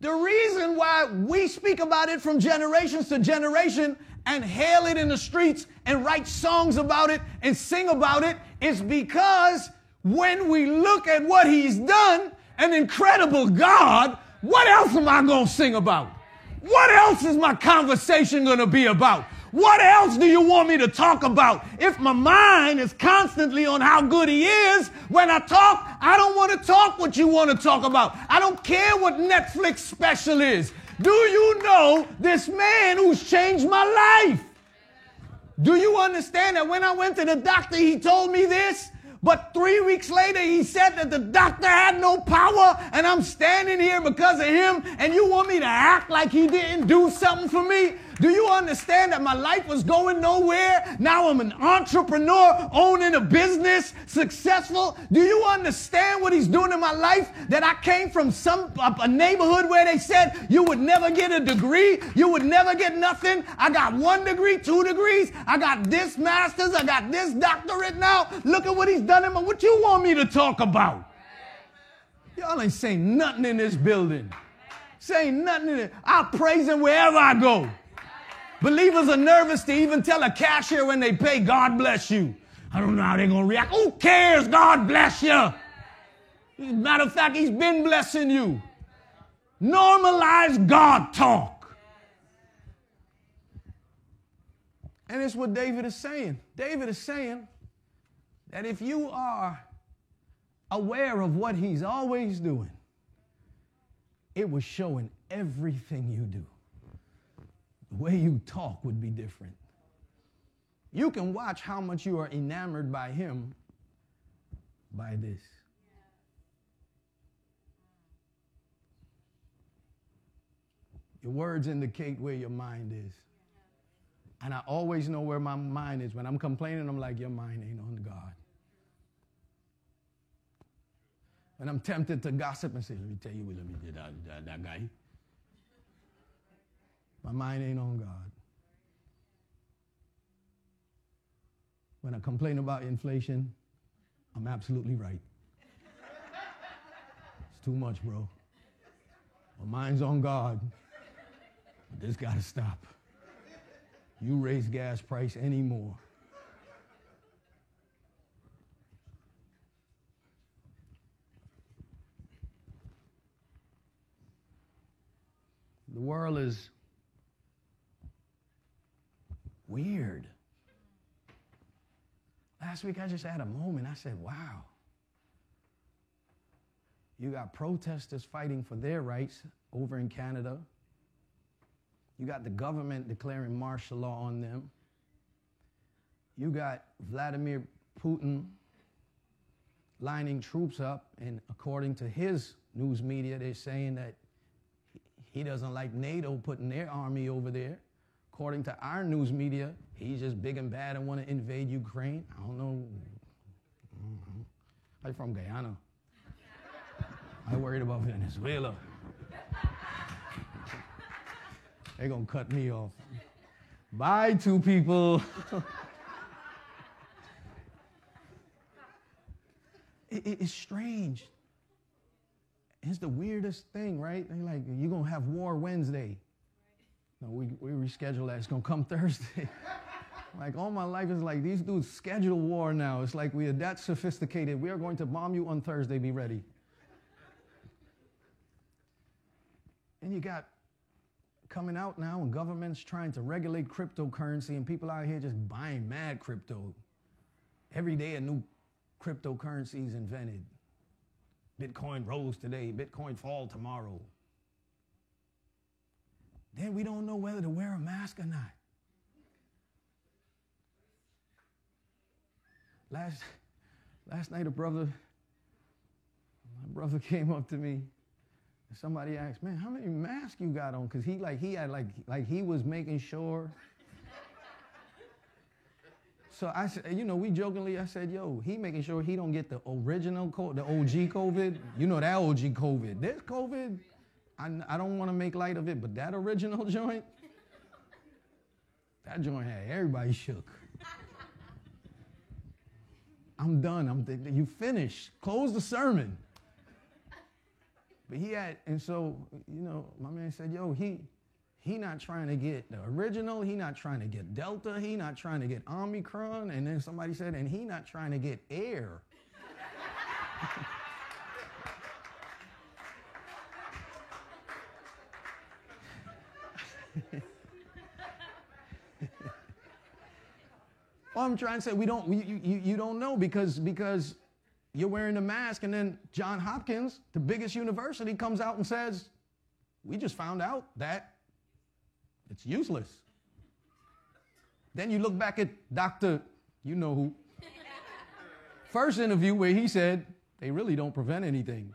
the reason why we speak about it from generations to generation and hail it in the streets and write songs about it and sing about it is because when we look at what he's done, an incredible God what else am I going to sing about? What else is my conversation going to be about? What else do you want me to talk about? If my mind is constantly on how good he is, when I talk, I don't want to talk what you want to talk about. I don't care what Netflix special is. Do you know this man who's changed my life? Do you understand that when I went to the doctor, he told me this? But three weeks later, he said that the doctor had no power, and I'm standing here because of him, and you want me to act like he didn't do something for me? Do you understand that my life was going nowhere? Now I'm an entrepreneur, owning a business, successful. Do you understand what he's doing in my life? That I came from some a neighborhood where they said you would never get a degree, you would never get nothing. I got one degree, two degrees. I got this master's, I got this doctorate now. Look at what he's done in my. What you want me to talk about? Y'all ain't saying nothing in this building. Saying nothing in it. I praise him wherever I go. Believers are nervous to even tell a cashier when they pay, God bless you. I don't know how they're going to react. Who cares? God bless you. Matter of fact, He's been blessing you. Normalize God talk. And it's what David is saying. David is saying that if you are aware of what He's always doing, it will show in everything you do the way you talk would be different. You can watch how much you are enamored by Him by this. Your words indicate where your mind is. And I always know where my mind is. When I'm complaining, I'm like, your mind ain't on God. When I'm tempted to gossip and say, let me tell you, let me that, that, that guy. My mind ain't on God. When I complain about inflation, I'm absolutely right. it's too much, bro. My mind's on God. But this got to stop. You raise gas price anymore. The world is weird. Last week I just had a moment. I said, wow. You got protesters fighting for their rights over in Canada. You got the government declaring martial law on them. You got Vladimir Putin lining troops up, and according to his news media, they're saying that he doesn't like NATO putting their army over there. According to our news media, he's just big and bad and want to invade Ukraine. I don't know. Mm-hmm. I'm from Guyana. I worried about Venezuela. They're going to cut me off. Bye, two people. it, it, it's strange. It's the weirdest thing, right? They're like, you're going to have war Wednesday. No, we, we reschedule that. It's going to come Thursday. like, all my life is like, these dudes schedule war now. It's like we are that sophisticated. We are going to bomb you on Thursday. Be ready. And you got coming out now and governments trying to regulate cryptocurrency and people out here just buying mad crypto. Every day a new cryptocurrency is invented. Bitcoin rose today, Bitcoin fall tomorrow. Then we don't know whether to wear a mask or not. Last, last night, a brother, my brother came up to me. And somebody asked, "Man, how many masks you got on?" Because he like he had like like he was making sure. So I said, you know, we jokingly, I said, yo, he making sure he don't get the original, COVID, the OG COVID. You know that OG COVID. This COVID, I, I don't want to make light of it, but that original joint, that joint had everybody shook. I'm done. I'm th- you finished. Close the sermon. But he had, and so, you know, my man said, yo, he he not trying to get the original, he not trying to get Delta, he not trying to get Omicron, and then somebody said, and he not trying to get air. Well, I'm trying to say we don't, you, you don't know because, because you're wearing a mask, and then John Hopkins, the biggest university, comes out and says, We just found out that it's useless. Then you look back at Dr. You know who. First interview where he said, They really don't prevent anything.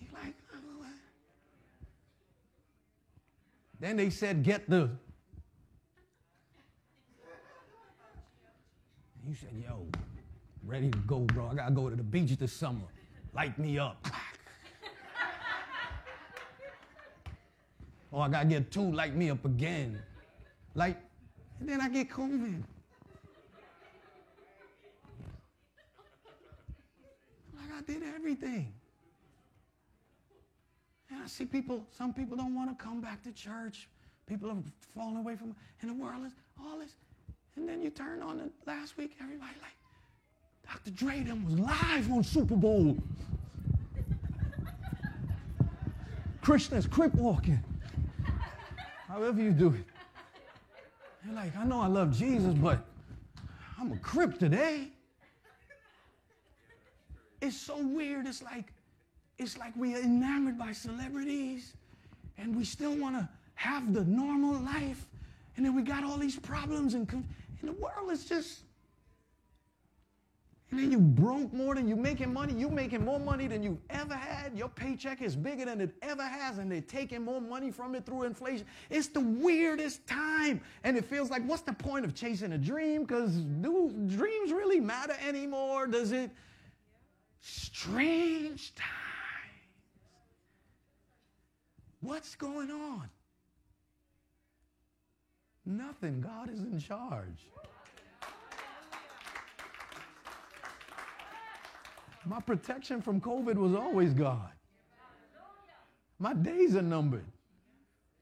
He's like, oh. Then they said, Get the You said, yo, ready to go, bro. I gotta go to the beach this summer. Light me up. oh, I gotta get two, light me up again. Like, and then I get COVID. Like I did everything. And I see people, some people don't want to come back to church. People have fallen away from, and the world is all this. And then you turn on it last week, everybody like, Dr. Dre them was live on Super Bowl. Christians crip walking. However you do it. You're like, I know I love Jesus, but I'm a crip today. It's so weird. It's like, it's like we are enamored by celebrities and we still want to have the normal life. And then we got all these problems and and the world is just. And then you broke more than you making money. You making more money than you ever had. Your paycheck is bigger than it ever has, and they're taking more money from it through inflation. It's the weirdest time. And it feels like, what's the point of chasing a dream? Because do dreams really matter anymore? Does it? Strange times. What's going on? Nothing. God is in charge. My protection from COVID was always God. My days are numbered.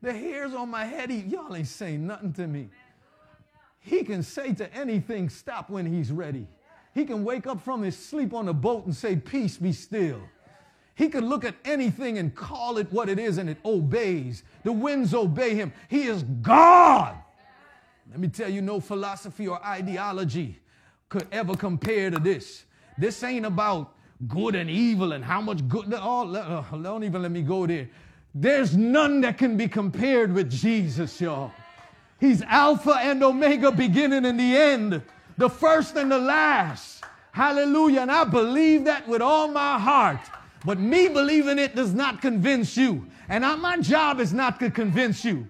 The hairs on my head, he, y'all ain't saying nothing to me. He can say to anything, stop when he's ready. He can wake up from his sleep on the boat and say, Peace be still. He could look at anything and call it what it is and it obeys. The winds obey him. He is God. Let me tell you, no philosophy or ideology could ever compare to this. This ain't about good and evil and how much good. Oh, uh, don't even let me go there. There's none that can be compared with Jesus, y'all. He's Alpha and Omega, beginning and the end, the first and the last. Hallelujah. And I believe that with all my heart. But me believing it does not convince you. And I, my job is not to convince you.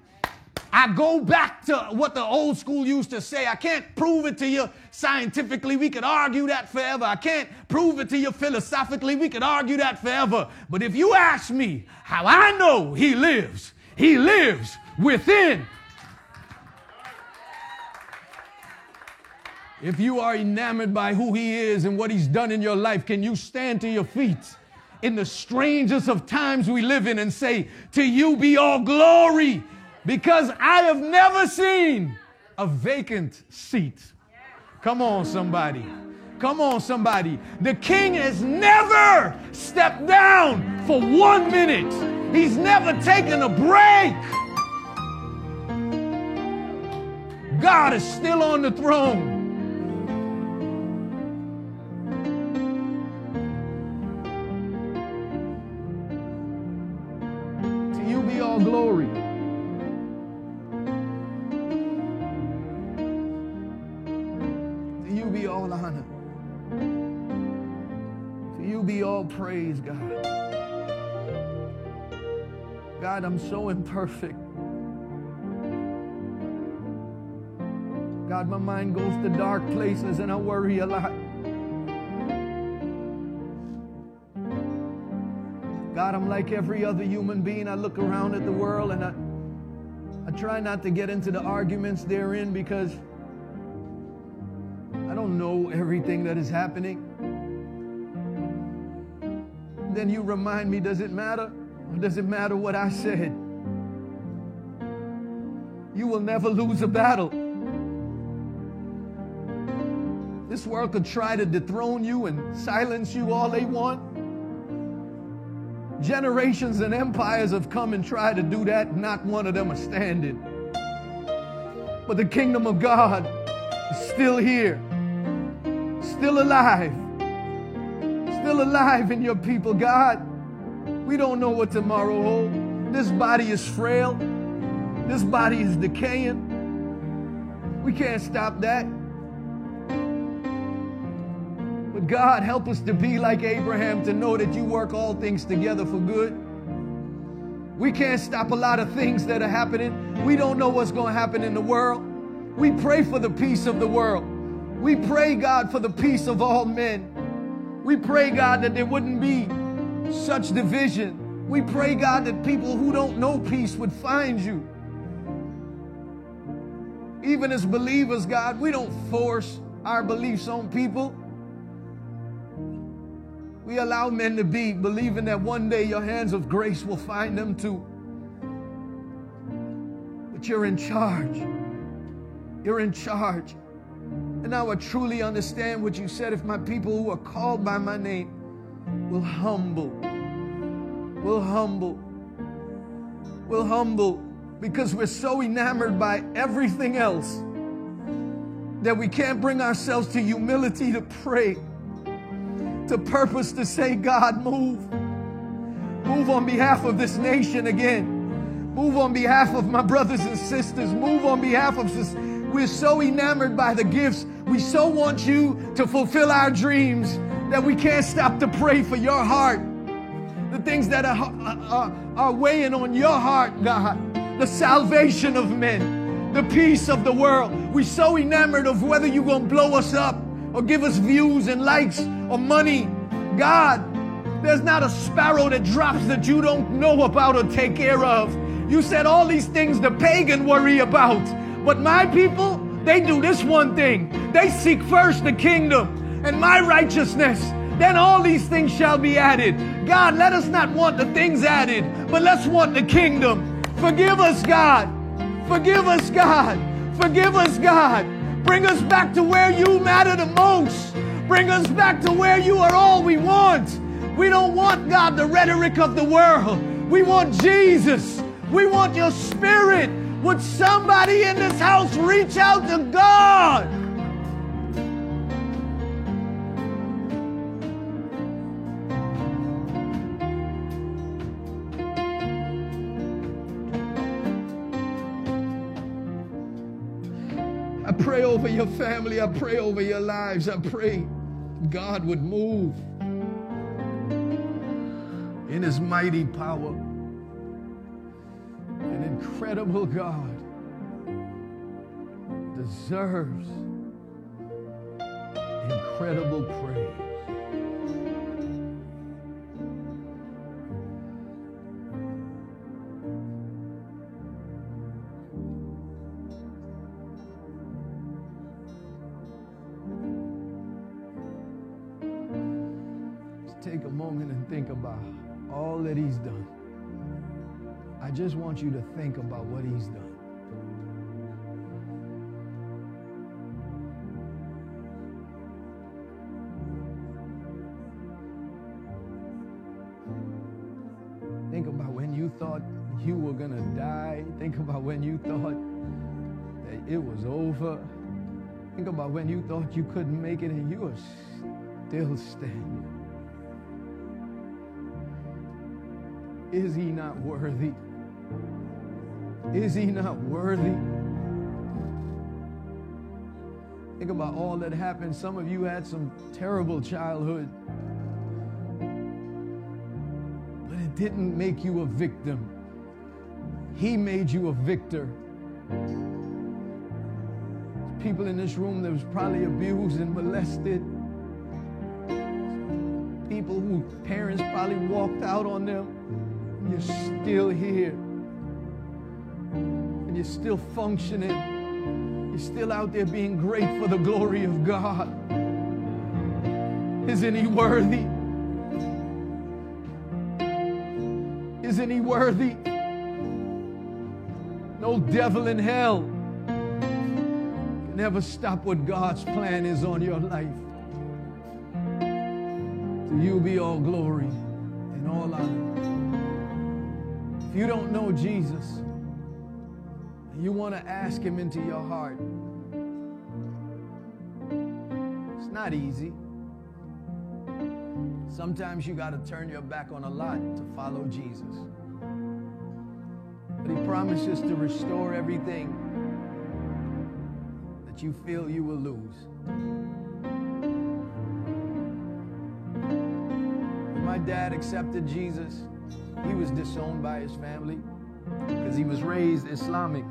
I go back to what the old school used to say. I can't prove it to you scientifically. We could argue that forever. I can't prove it to you philosophically. We could argue that forever. But if you ask me how I know He lives, He lives within. If you are enamored by who He is and what He's done in your life, can you stand to your feet? In the strangest of times we live in and say, To you be all glory because I have never seen a vacant seat. Come on, somebody. Come on, somebody. The king has never stepped down for one minute, he's never taken a break. God is still on the throne. You be all honor. To you be all praise, God. God, I'm so imperfect. God, my mind goes to dark places and I worry a lot. God, I'm like every other human being. I look around at the world and I, I try not to get into the arguments therein because I don't know everything that is happening then you remind me does it matter? Or does it matter what I said? You will never lose a battle. This world could try to dethrone you and silence you all they want. Generations and empires have come and tried to do that, not one of them are standing. But the kingdom of God is still here, still alive still alive in your people, God. We don't know what tomorrow holds. This body is frail. This body is decaying. We can't stop that. But God, help us to be like Abraham, to know that you work all things together for good. We can't stop a lot of things that are happening. We don't know what's going to happen in the world. We pray for the peace of the world. We pray, God, for the peace of all men. We pray, God, that there wouldn't be such division. We pray, God, that people who don't know peace would find you. Even as believers, God, we don't force our beliefs on people. We allow men to be, believing that one day your hands of grace will find them too. But you're in charge. You're in charge. And I truly understand what you said. If my people who are called by my name will humble, will humble, will humble, because we're so enamored by everything else that we can't bring ourselves to humility to pray, to purpose to say, God, move. Move on behalf of this nation again. Move on behalf of my brothers and sisters. Move on behalf of this. We're so enamored by the gifts we so want you to fulfill our dreams that we can't stop to pray for your heart. The things that are, are, are weighing on your heart, God. The salvation of men, the peace of the world. We're so enamored of whether you're going to blow us up or give us views and likes or money. God, there's not a sparrow that drops that you don't know about or take care of. You said all these things the pagan worry about. But my people, they do this one thing. They seek first the kingdom and my righteousness. Then all these things shall be added. God, let us not want the things added, but let's want the kingdom. Forgive us, God. Forgive us, God. Forgive us, God. Bring us back to where you matter the most. Bring us back to where you are all we want. We don't want, God, the rhetoric of the world. We want Jesus. We want your spirit. Would somebody in this house reach out to God? Pray over your family. I pray over your lives. I pray God would move in his mighty power. An incredible God deserves incredible praise. That he's done. I just want you to think about what he's done. Think about when you thought you were going to die. Think about when you thought that it was over. Think about when you thought you couldn't make it and you are still standing. Is he not worthy? Is he not worthy? Think about all that happened. Some of you had some terrible childhood, but it didn't make you a victim. He made you a victor. People in this room that was probably abused and molested. People whose parents probably walked out on them. You're still here. And you're still functioning. You're still out there being great for the glory of God. Isn't He worthy? Isn't He worthy? No devil in hell can ever stop what God's plan is on your life. To you be all glory and all honor. If you don't know Jesus, and you want to ask him into your heart, it's not easy. Sometimes you got to turn your back on a lot to follow Jesus. But he promises to restore everything that you feel you will lose. My dad accepted Jesus, he was disowned by his family because he was raised Islamic.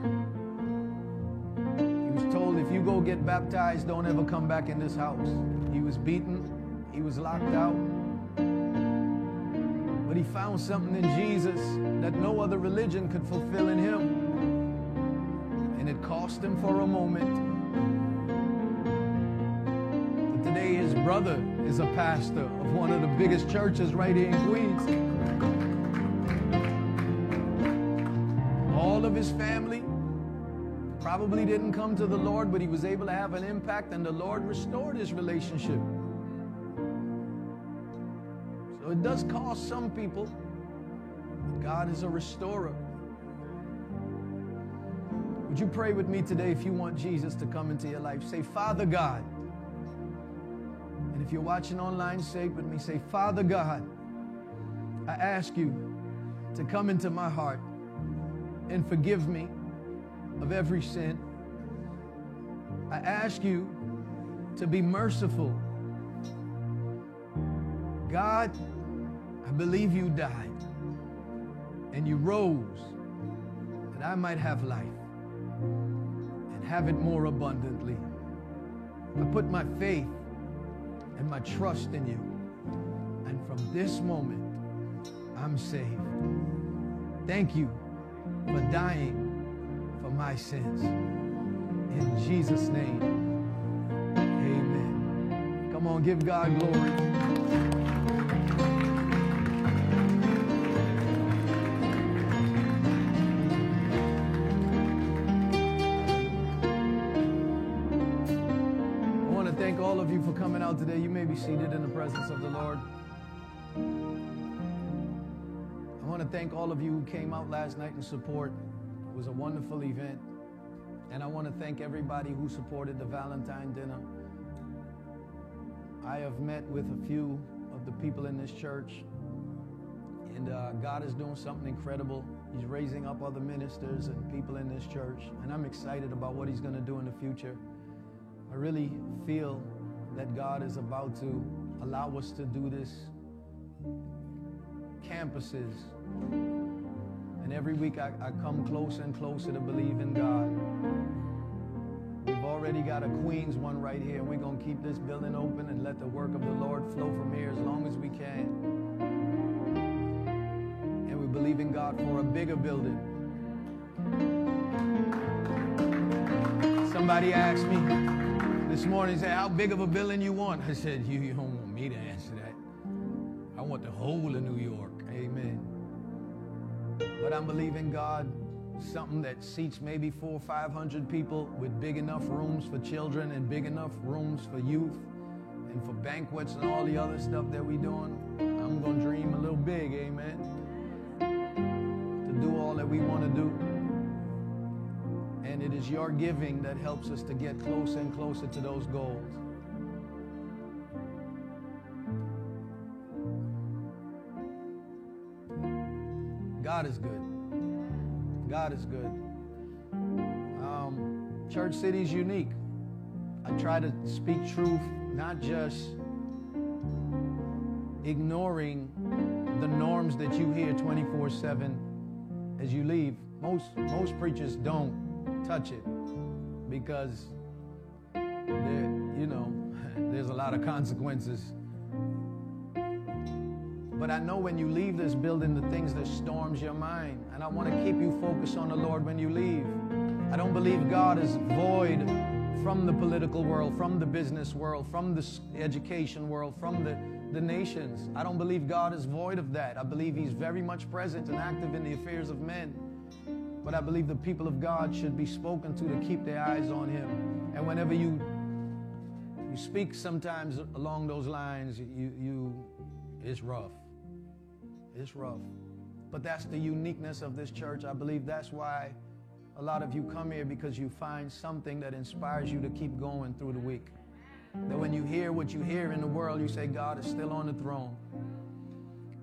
He was told, if you go get baptized, don't ever come back in this house. He was beaten, he was locked out. But he found something in Jesus that no other religion could fulfill in him. And it cost him for a moment. But today, his brother is a pastor of one of the biggest churches right here in Queens. His family probably didn't come to the Lord, but he was able to have an impact, and the Lord restored his relationship. So it does cost some people, but God is a restorer. Would you pray with me today if you want Jesus to come into your life? Say, Father God. And if you're watching online, say it with me. Say, Father God, I ask you to come into my heart and forgive me of every sin. I ask you to be merciful. God, I believe you died and you rose that I might have life and have it more abundantly. I put my faith and my trust in you. And from this moment, I'm saved. Thank you for dying for my sins. In Jesus' name, amen. Come on, give God glory. I want to thank all of you for coming out today. You may be seated in the presence of the Lord. Want to thank all of you who came out last night in support. It was a wonderful event. And I want to thank everybody who supported the Valentine dinner. I have met with a few of the people in this church, and uh, God is doing something incredible. He's raising up other ministers and people in this church, and I'm excited about what He's going to do in the future. I really feel that God is about to allow us to do this campuses. And every week I, I come closer and closer to believe in God. We've already got a Queens one right here, and we're going to keep this building open and let the work of the Lord flow from here as long as we can. And we believe in God for a bigger building. Somebody asked me this morning, said, How big of a building you want? I said, You, you don't want me to answer that. I want the whole of New York. Amen. But I'm believing God something that seats maybe four or five hundred people with big enough rooms for children and big enough rooms for youth and for banquets and all the other stuff that we're doing. I'm going to dream a little big, amen. To do all that we want to do. And it is your giving that helps us to get closer and closer to those goals. God is good. God is good. Um, Church City is unique. I try to speak truth, not just ignoring the norms that you hear 24 7 as you leave. Most, most preachers don't touch it because, you know, there's a lot of consequences but I know when you leave this building, the things that storms your mind. And I want to keep you focused on the Lord when you leave. I don't believe God is void from the political world, from the business world, from the education world, from the, the nations. I don't believe God is void of that. I believe He's very much present and active in the affairs of men. But I believe the people of God should be spoken to to keep their eyes on Him. And whenever you you speak sometimes along those lines, you, you it's rough. It's rough. But that's the uniqueness of this church. I believe that's why a lot of you come here because you find something that inspires you to keep going through the week. That when you hear what you hear in the world, you say, God is still on the throne.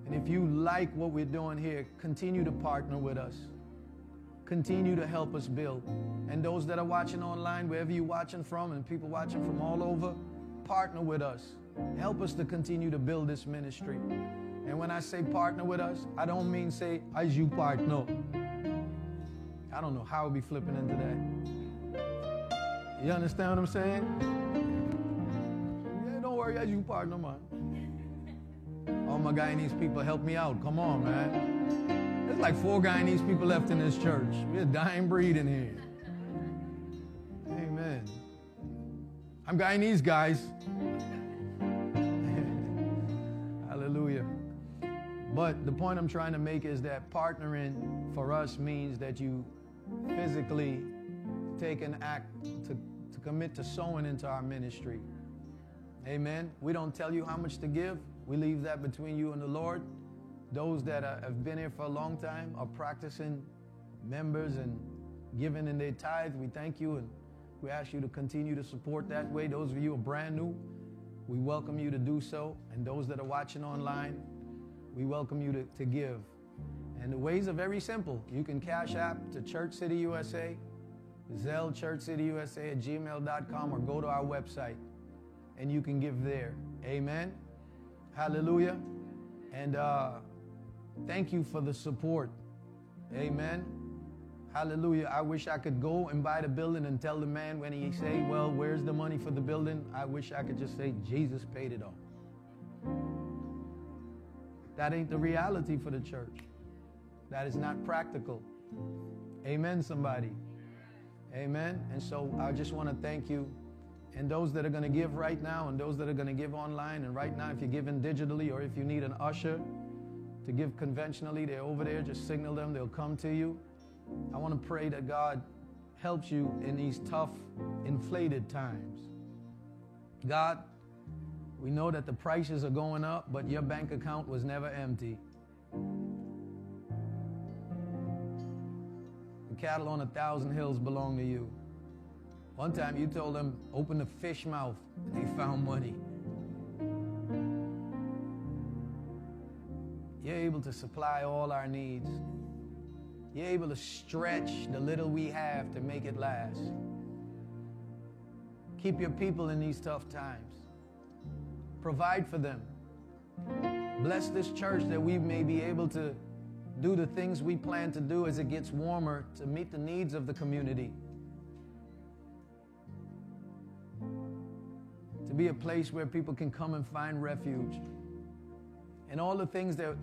And if you like what we're doing here, continue to partner with us. Continue to help us build. And those that are watching online, wherever you're watching from, and people watching from all over, partner with us. Help us to continue to build this ministry. And when I say partner with us, I don't mean say, as you partner. I don't know how I'll be flipping into that. You understand what I'm saying? Yeah, don't worry, as you partner, man. All my Guyanese people help me out. Come on, man. There's like four Guyanese people left in this church. We're a dying breed in here. Amen. I'm Guyanese, guys. But the point I'm trying to make is that partnering for us means that you physically take an act to, to commit to sowing into our ministry. Amen. We don't tell you how much to give. We leave that between you and the Lord. Those that are, have been here for a long time are practicing members and giving in their tithe. We thank you and we ask you to continue to support that way. Those of you who are brand new, we welcome you to do so. And those that are watching online, we welcome you to, to give. And the ways are very simple. You can cash app to Church City USA, Zelle Church City USA at gmail.com, or go to our website and you can give there. Amen. Hallelujah. And uh, thank you for the support. Amen. Hallelujah. I wish I could go and buy the building and tell the man when he say, well, where's the money for the building? I wish I could just say, Jesus paid it all. That ain't the reality for the church. That is not practical. Amen, somebody. Amen. And so I just want to thank you. And those that are going to give right now, and those that are going to give online, and right now, if you're giving digitally, or if you need an usher to give conventionally, they're over there. Just signal them, they'll come to you. I want to pray that God helps you in these tough, inflated times. God, we know that the prices are going up, but your bank account was never empty. The cattle on a thousand hills belong to you. One time you told them, open the fish mouth, and they found money. You're able to supply all our needs. You're able to stretch the little we have to make it last. Keep your people in these tough times. Provide for them. Bless this church that we may be able to do the things we plan to do as it gets warmer to meet the needs of the community. To be a place where people can come and find refuge. And all the things that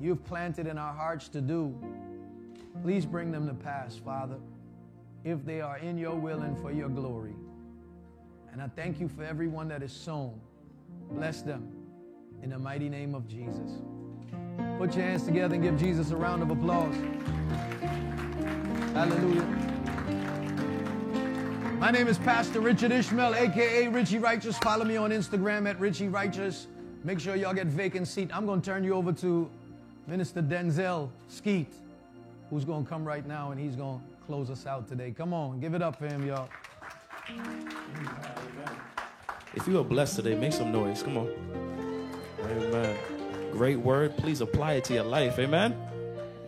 you've planted in our hearts to do, please bring them to pass, Father, if they are in your will and for your glory. And I thank you for everyone that is sown. Bless them in the mighty name of Jesus. Put your hands together and give Jesus a round of applause. Hallelujah. My name is Pastor Richard Ishmael, aka Richie Righteous. Follow me on Instagram at Richie Righteous. Make sure y'all get vacant seat. I'm going to turn you over to Minister Denzel Skeet, who's going to come right now and he's going to close us out today. Come on, give it up for him, y'all. If you are blessed today, make some noise. Come on. Amen. Great word. Please apply it to your life. Amen.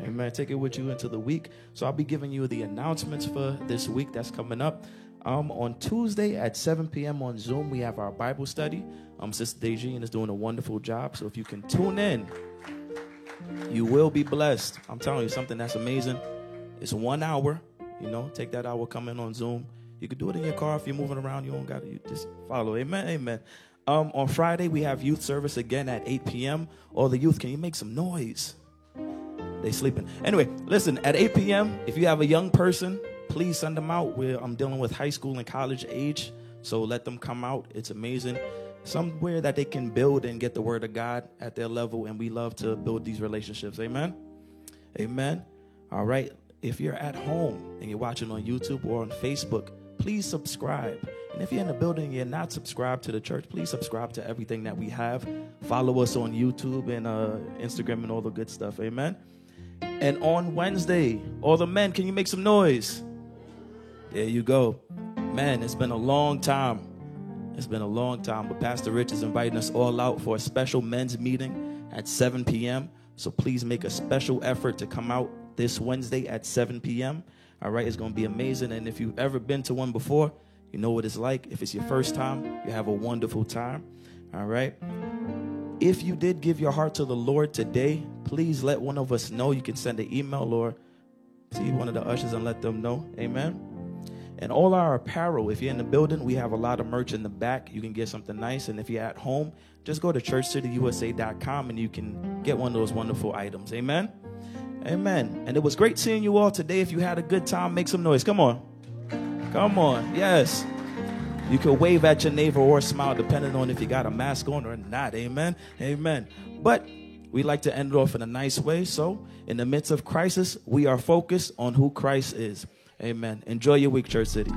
Amen. Take it with you into the week. So I'll be giving you the announcements for this week that's coming up. Um, on Tuesday at 7 p.m. on Zoom, we have our Bible study. Um, Sister Dejine is doing a wonderful job. So if you can tune in, you will be blessed. I'm telling you something that's amazing. It's one hour. You know, take that hour, come in on Zoom. You can do it in your car if you're moving around. You don't got to. You just follow. Amen. Amen. Um, on Friday we have youth service again at 8 p.m. All the youth, can you make some noise? They sleeping. Anyway, listen. At 8 p.m., if you have a young person, please send them out. We're, I'm dealing with high school and college age, so let them come out. It's amazing. Somewhere that they can build and get the word of God at their level, and we love to build these relationships. Amen. Amen. All right. If you're at home and you're watching on YouTube or on Facebook, please subscribe. And if you're in the building and you're not subscribed to the church, please subscribe to everything that we have. Follow us on YouTube and uh, Instagram and all the good stuff. Amen. And on Wednesday, all the men, can you make some noise? There you go. Man, it's been a long time. It's been a long time, but Pastor Rich is inviting us all out for a special men's meeting at 7 p.m. So please make a special effort to come out this Wednesday at 7 p.m. All right, it's going to be amazing. And if you've ever been to one before, you know what it's like. If it's your first time, you have a wonderful time. All right. If you did give your heart to the Lord today, please let one of us know. You can send an email or see one of the ushers and let them know. Amen. And all our apparel, if you're in the building, we have a lot of merch in the back. You can get something nice. And if you're at home, just go to churchcityusa.com and you can get one of those wonderful items. Amen. Amen. And it was great seeing you all today. If you had a good time, make some noise. Come on. Come on. Yes. You could wave at your neighbor or smile depending on if you got a mask on or not. Amen. Amen. But we like to end it off in a nice way. So, in the midst of crisis, we are focused on who Christ is. Amen. Enjoy your week, Church City.